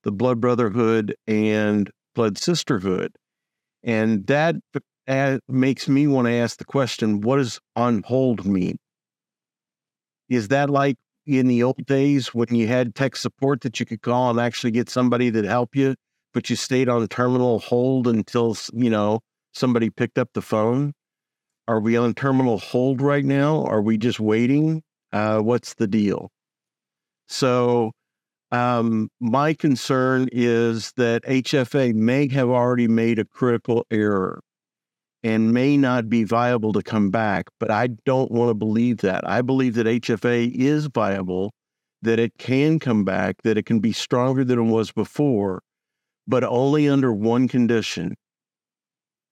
the Blood Brotherhood and Blood Sisterhood. And that makes me want to ask the question what does on hold mean? Is that like in the old days when you had tech support that you could call and actually get somebody that help you, but you stayed on terminal hold until, you know, somebody picked up the phone? Are we on terminal hold right now? Are we just waiting? Uh, what's the deal? So, um, my concern is that HFA may have already made a critical error and may not be viable to come back. But I don't want to believe that. I believe that HFA is viable, that it can come back, that it can be stronger than it was before, but only under one condition.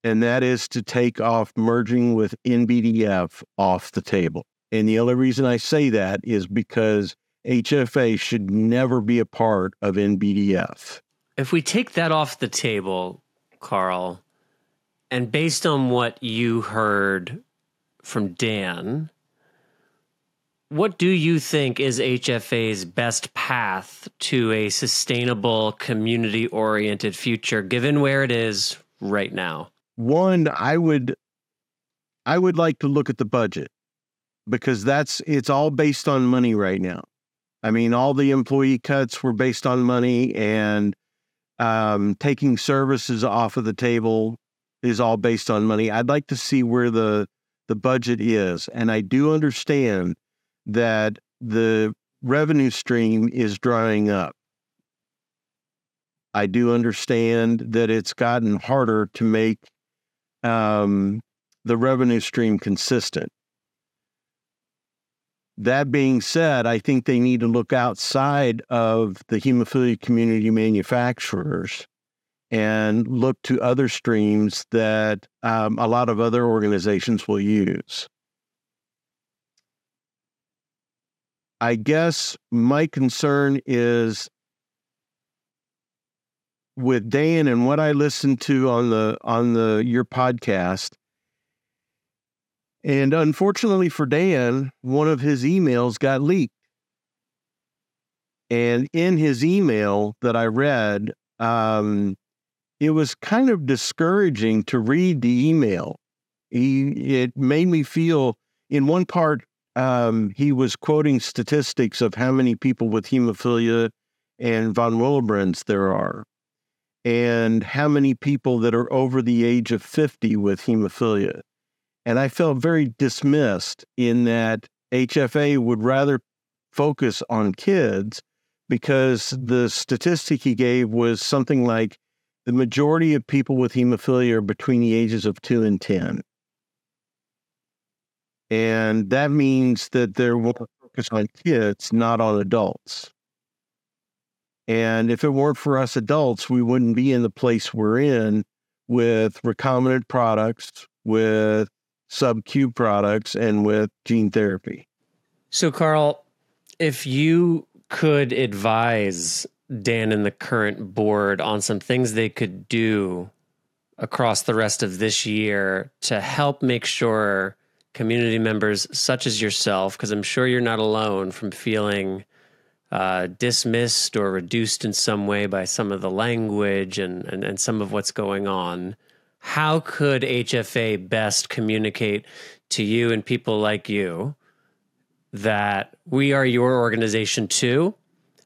And that is to take off merging with NBDF off the table. And the only reason I say that is because HFA should never be a part of NBDF. If we take that off the table, Carl, and based on what you heard from Dan, what do you think is HFA's best path to a sustainable, community oriented future, given where it is right now? One, I would I would like to look at the budget because that's it's all based on money right now. I mean, all the employee cuts were based on money and um, taking services off of the table is all based on money. I'd like to see where the the budget is, and I do understand that the revenue stream is drying up. I do understand that it's gotten harder to make um, the revenue stream consistent. That being said, I think they need to look outside of the hemophilia community manufacturers and look to other streams that um, a lot of other organizations will use. I guess my concern is with Dan and what I listened to on the on the your podcast. And unfortunately for Dan, one of his emails got leaked. And in his email that I read, um, it was kind of discouraging to read the email. He, it made me feel, in one part, um, he was quoting statistics of how many people with hemophilia and von Willebrand's there are, and how many people that are over the age of 50 with hemophilia. And I felt very dismissed in that HFA would rather focus on kids because the statistic he gave was something like the majority of people with hemophilia are between the ages of 2 and 10. And that means that they're focused on kids, not on adults. And if it weren't for us adults, we wouldn't be in the place we're in with recombinant products, with sub Q products, and with gene therapy. So, Carl, if you could advise Dan and the current board on some things they could do across the rest of this year to help make sure community members such as yourself, because I'm sure you're not alone from feeling uh, dismissed or reduced in some way by some of the language and, and, and some of what's going on. How could HFA best communicate to you and people like you that we are your organization too.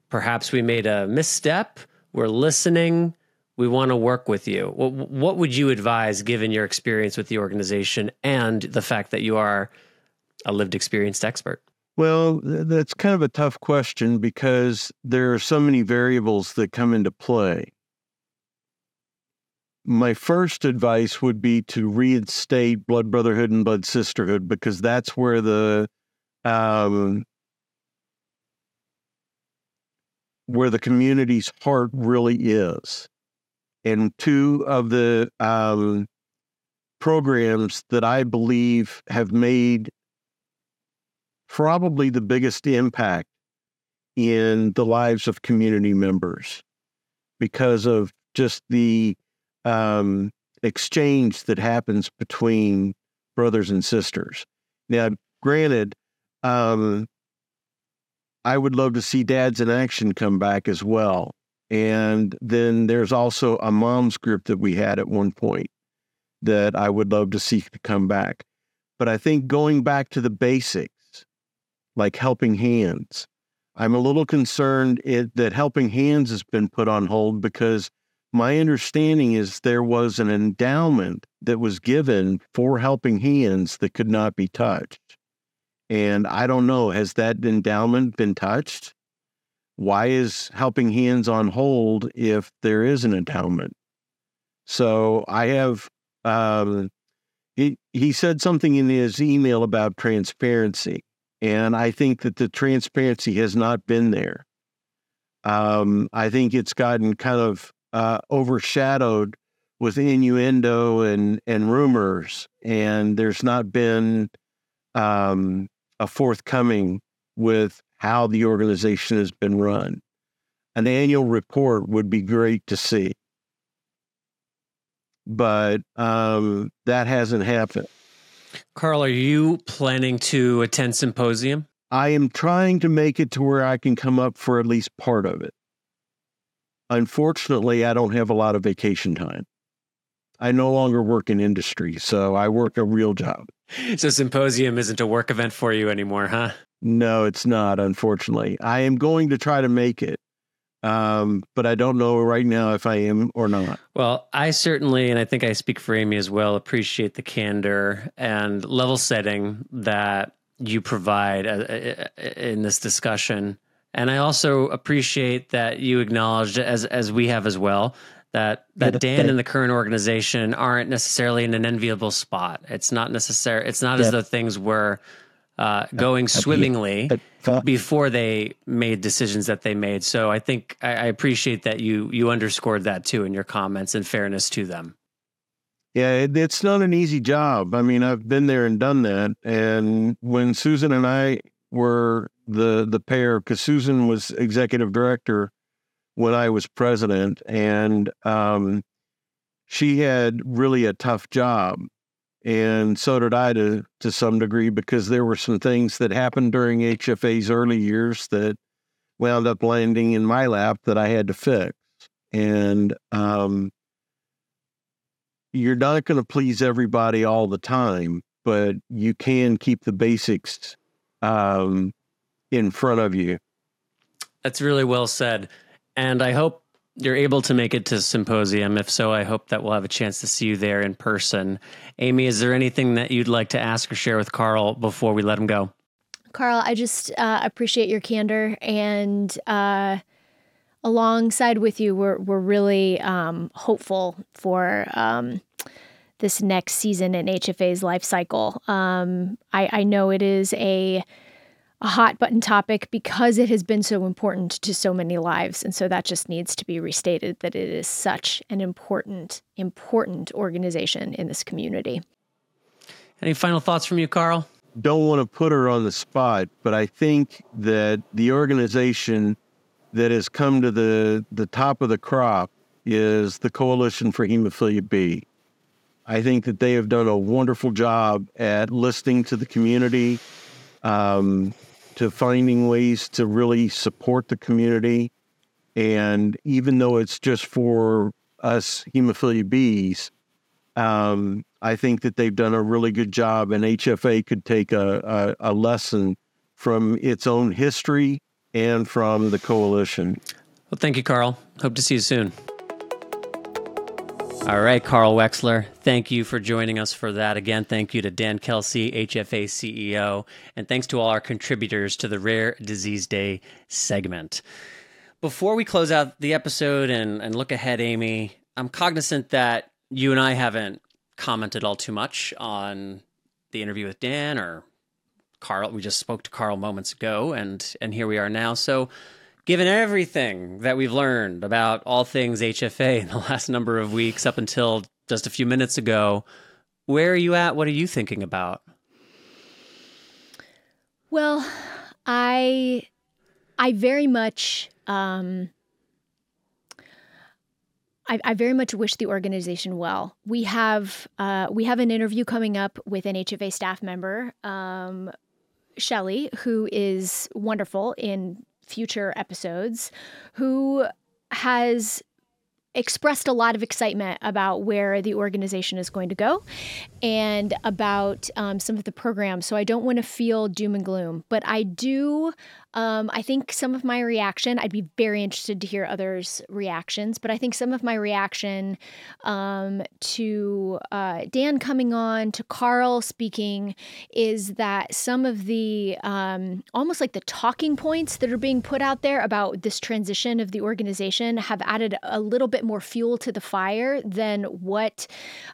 Perhaps we made a misstep. We're listening. We want to work with you. What, what would you advise given your experience with the organization and the fact that you are a lived experienced expert? Well, that's kind of a tough question because there are so many variables that come into play. My first advice would be to reinstate blood brotherhood and blood sisterhood because that's where the um, where the community's heart really is. And two of the um, programs that I believe have made probably the biggest impact in the lives of community members because of just the um, exchange that happens between brothers and sisters. Now, granted, um, I would love to see dads in action come back as well. And then there's also a mom's group that we had at one point that I would love to see to come back. But I think going back to the basics, like helping hands, I'm a little concerned it, that helping hands has been put on hold because my understanding is there was an endowment that was given for helping hands that could not be touched. And I don't know, has that endowment been touched? Why is Helping Hands on hold if there is an endowment? So I have, um, he, he said something in his email about transparency. And I think that the transparency has not been there. Um, I think it's gotten kind of uh, overshadowed with innuendo and, and rumors, and there's not been um, a forthcoming with how the organization has been run. An annual report would be great to see, but um, that hasn't happened. Carl, are you planning to attend symposium? I am trying to make it to where I can come up for at least part of it. Unfortunately, I don't have a lot of vacation time. I no longer work in industry, so I work a real job. So symposium isn't a work event for you anymore, huh? No, it's not, unfortunately. I am going to try to make it. Um, but I don't know right now if I am or not. Well, I certainly, and I think I speak for Amy as well, appreciate the candor and level setting that you provide uh, uh, uh, in this discussion. And I also appreciate that you acknowledged, as as we have as well, that that Dan and the current organization aren't necessarily in an enviable spot. It's not necessary. It's not as though things were uh, going swimmingly before they made decisions that they made. So I think I, I appreciate that you you underscored that too in your comments and fairness to them. Yeah, it, it's not an easy job. I mean, I've been there and done that. And when Susan and I were the the pair, because Susan was executive director when I was president, and um, she had really a tough job, and so did I to to some degree because there were some things that happened during HFA's early years that wound up landing in my lap that I had to fix. And um, you're not going to please everybody all the time, but you can keep the basics um, in front of you. That's really well said. And I hope you're able to make it to symposium. If so, I hope that we'll have a chance to see you there in person. Amy, is there anything that you'd like to ask or share with Carl before we let him go? Carl, I just uh, appreciate your candor and uh, alongside with you, we're we're really um, hopeful for um, this next season in HFA's life cycle. Um, I, I know it is a a hot button topic because it has been so important to so many lives. And so that just needs to be restated that it is such an important, important organization in this community. Any final thoughts from you, Carl? don't want to put her on the spot, but I think that the organization that has come to the, the top of the crop is the Coalition for Hemophilia B. I think that they have done a wonderful job at listening to the community, um, to finding ways to really support the community. And even though it's just for us hemophilia Bs, um, I think that they've done a really good job, and HFA could take a, a, a lesson from its own history and from the coalition. Well, thank you, Carl. Hope to see you soon. All right, Carl Weixler, thank you for joining us for that. Again, thank you to Dan Kelsey, HFA CEO, and thanks to all our contributors to the Rare Disease Day segment. Before we close out the episode and, and look ahead, Amy, I'm cognizant that you and I haven't commented all too much on the interview with Dan or Carl. We just spoke to Carl moments ago, and and here we are now. So, given everything that we've learned about all things HFA in the <laughs> last number of weeks, up until just a few minutes ago, where are you at? What are you thinking about? Well, I I very much um, I, I, very much wish the organization well. We have uh, we have an interview coming up with an HFA staff member, um, Shelly, who is wonderful in future episodes, who has expressed a lot of excitement about where the organization is going to go and about um, some of the programs. So I don't want to feel doom and gloom, but I do um, I think some of my reaction, I'd be very interested to hear others' reactions, but I think some of my reaction um, to uh, Dan coming on, to Carl speaking, is that some of the um, almost like the talking points that are being put out there about this transition of the organization have added a little bit more fuel to the fire than what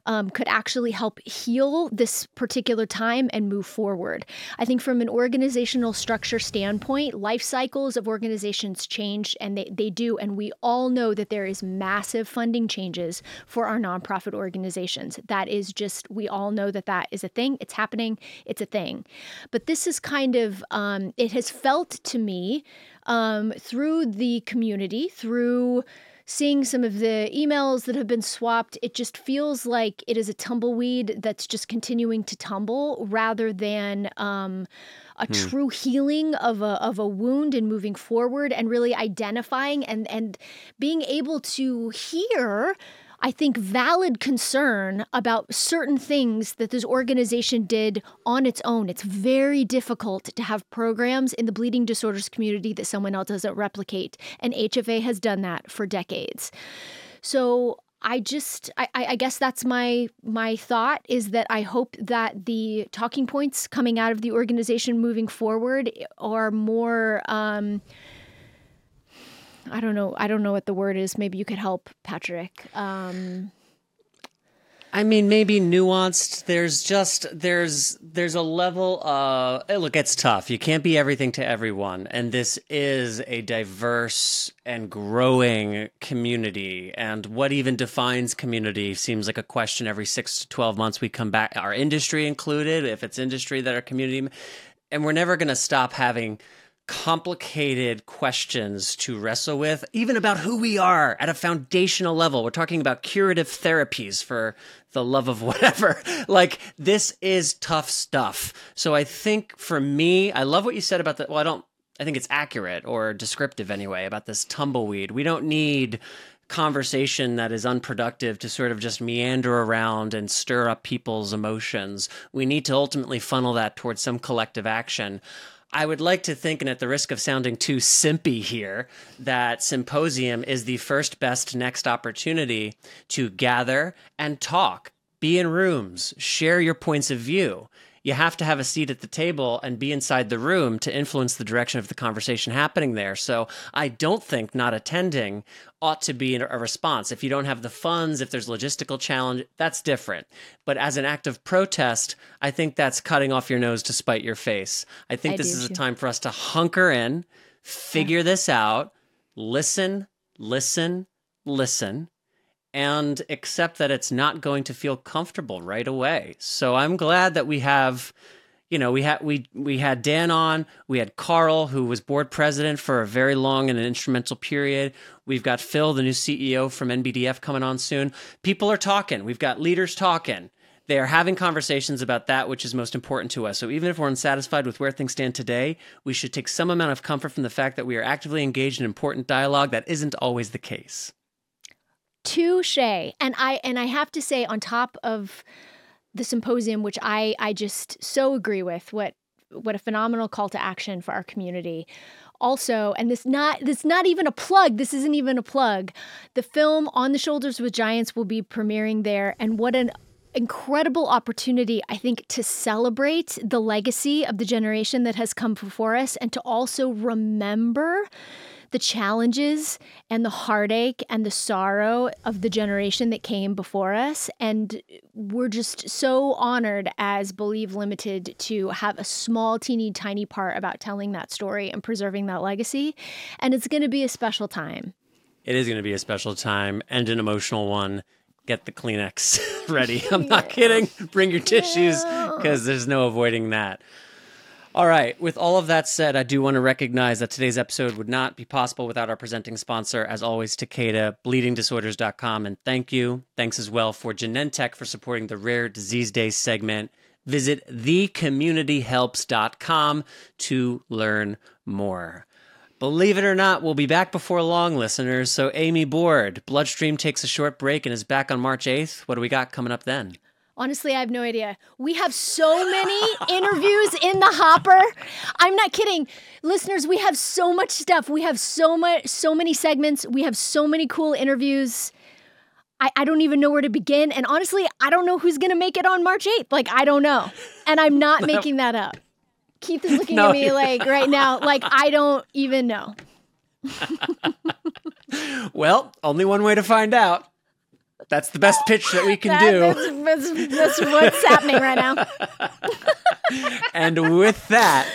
um, could actually help heal this particular time and move forward. I think from an organizational structure standpoint, life cycles of organizations change and they, they do. And we all know that there is massive funding changes for our nonprofit organizations. That is just, we all know that that is a thing. It's happening. It's a thing. But this is kind of, um, it has felt to me um, through the community, through seeing some of the emails that have been swapped, it just feels like it is a tumbleweed that's just continuing to tumble rather than um, a hmm. true healing of a of a wound and moving forward and really identifying and and being able to hear I think, valid concern about certain things that this organization did on its own. It's very difficult to have programs in the bleeding disorders community that someone else doesn't replicate. And HFA has done that for decades. So I just I, I guess that's my my thought is that I hope that the talking points coming out of the organization moving forward are more um, I don't know I don't know what the word is. Maybe you could help, Patrick. Um, I mean, maybe nuanced. There's just there's there's a level of eh, look. It's tough. You can't be everything to everyone, and this is a diverse and growing community. And what even defines community seems like a question every six to twelve months. We come back, our industry included, if it's industry that our community, and we're never going to stop having complicated questions to wrestle with, even about who we are at a foundational level. We're talking about curative therapies for the love of <laughs> whatever. like, this is tough stuff. So I think for me, I love what you said about the, well, I don't, I think it's accurate or descriptive anyway about this tumbleweed. We don't need conversation that is unproductive to sort of just meander around and stir up people's emotions. We need to ultimately funnel that towards some collective action. I would like to think, and at the risk of sounding too simpy here, that symposium is the first best next opportunity to gather and talk, be in rooms, share your points of view you have to have a seat at the table and be inside the room to influence the direction of the conversation happening there. So I don't think not attending ought to be a response. If you don't have the funds, if there's logistical challenge, that's different. But as an act of protest, I think that's cutting off your nose to spite your face. I think I this is too. a time for us to hunker in, figure yeah. this out, listen, listen, listen and accept that it's not going to feel comfortable right away. So I'm glad that we have you know, we had we we had Dan on, we had Carl who was board president for a very long and an instrumental period. We've got Phil, the new CEO from NBDF coming on soon. People are talking. We've got leaders talking. They are having conversations about that which is most important to us. So even if we're unsatisfied with where things stand today, we should take some amount of comfort from the fact that we are actively engaged in important dialogue that isn't always the case. Touche. And I and I have to say, on top of the symposium, which I I just so agree with, what what a phenomenal call to action for our community. Also, and this not this not even a plug. This isn't even a plug. The film On the Shoulders with Giants will be premiering there, and what an incredible opportunity, I think, to celebrate the legacy of the generation that has come before us and to also remember the challenges and the heartache and the sorrow of the generation that came before us. And we're just so honored as Believe Limited to have a small, teeny, tiny part about telling that story and preserving that legacy. And it's going to be a special time. It is going to be a special time and an emotional one get the Kleenex <laughs> ready. I'm not kidding. Bring your tissues because there's no avoiding that. All right. With all of that said, I do want to recognize that today's episode would not be possible without our presenting sponsor, as always, Takeda, bleedingdisorders.com. And thank you. Thanks as well for Genentech for supporting the Rare Disease Day segment. Visit thecommunityhelps.com to learn more. Believe it or not, we'll be back before long, listeners. So, Amy Board, Bloodstream takes a short break and is back on March 8th. What do we got coming up then? Honestly, I have no idea. We have so many interviews in the hopper. I'm not kidding. Listeners, we have so much stuff. We have so much so many segments. We have so many cool interviews. I, I don't even know where to begin. And honestly, I don't know who's gonna make it on March 8th. Like, I don't know. And I'm not <laughs> making that up. Keith is looking no. at me like right now, like I don't even know. <laughs> well, only one way to find out. That's the best pitch that we can that, do. That's, that's, that's what's happening right now. <laughs> and with that,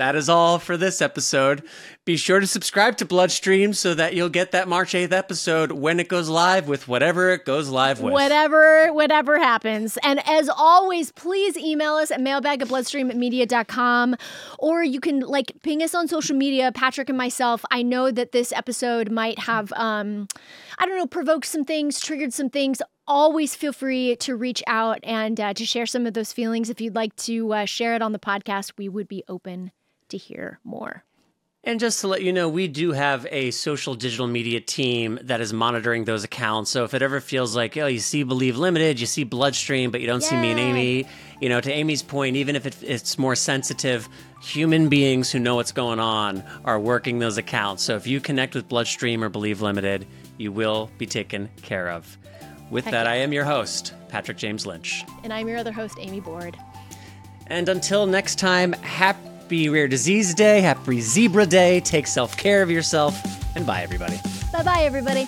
that is all for this episode. Be sure to subscribe to Bloodstream so that you'll get that March 8th episode when it goes live with whatever it goes live with. Whatever, whatever happens. And as always, please email us at mailbag at bloodstreammedia.com or you can like ping us on social media, Patrick and myself. I know that this episode might have, um, I don't know, provoked some things, triggered some things always feel free to reach out and uh, to share some of those feelings. If you'd like to uh, share it on the podcast, we would be open to hear more. And just to let you know, we do have a social digital media team that is monitoring those accounts. So if it ever feels like, oh, you see Believe Limited, you see Bloodstream, but you don't Yay. see me and Amy, you know, to Amy's point, even if it's more sensitive, human beings who know what's going on are working those accounts. So if you connect with Bloodstream or Believe Limited, you will be taken care of. With Heck that, yeah. I am your host, Patrick James Lynch. And I'm your other host, Amy Board. And until next time, happy Happy Rare Disease Day, happy Zebra Day. Take self care of yourself, and bye, everybody. Bye bye, everybody.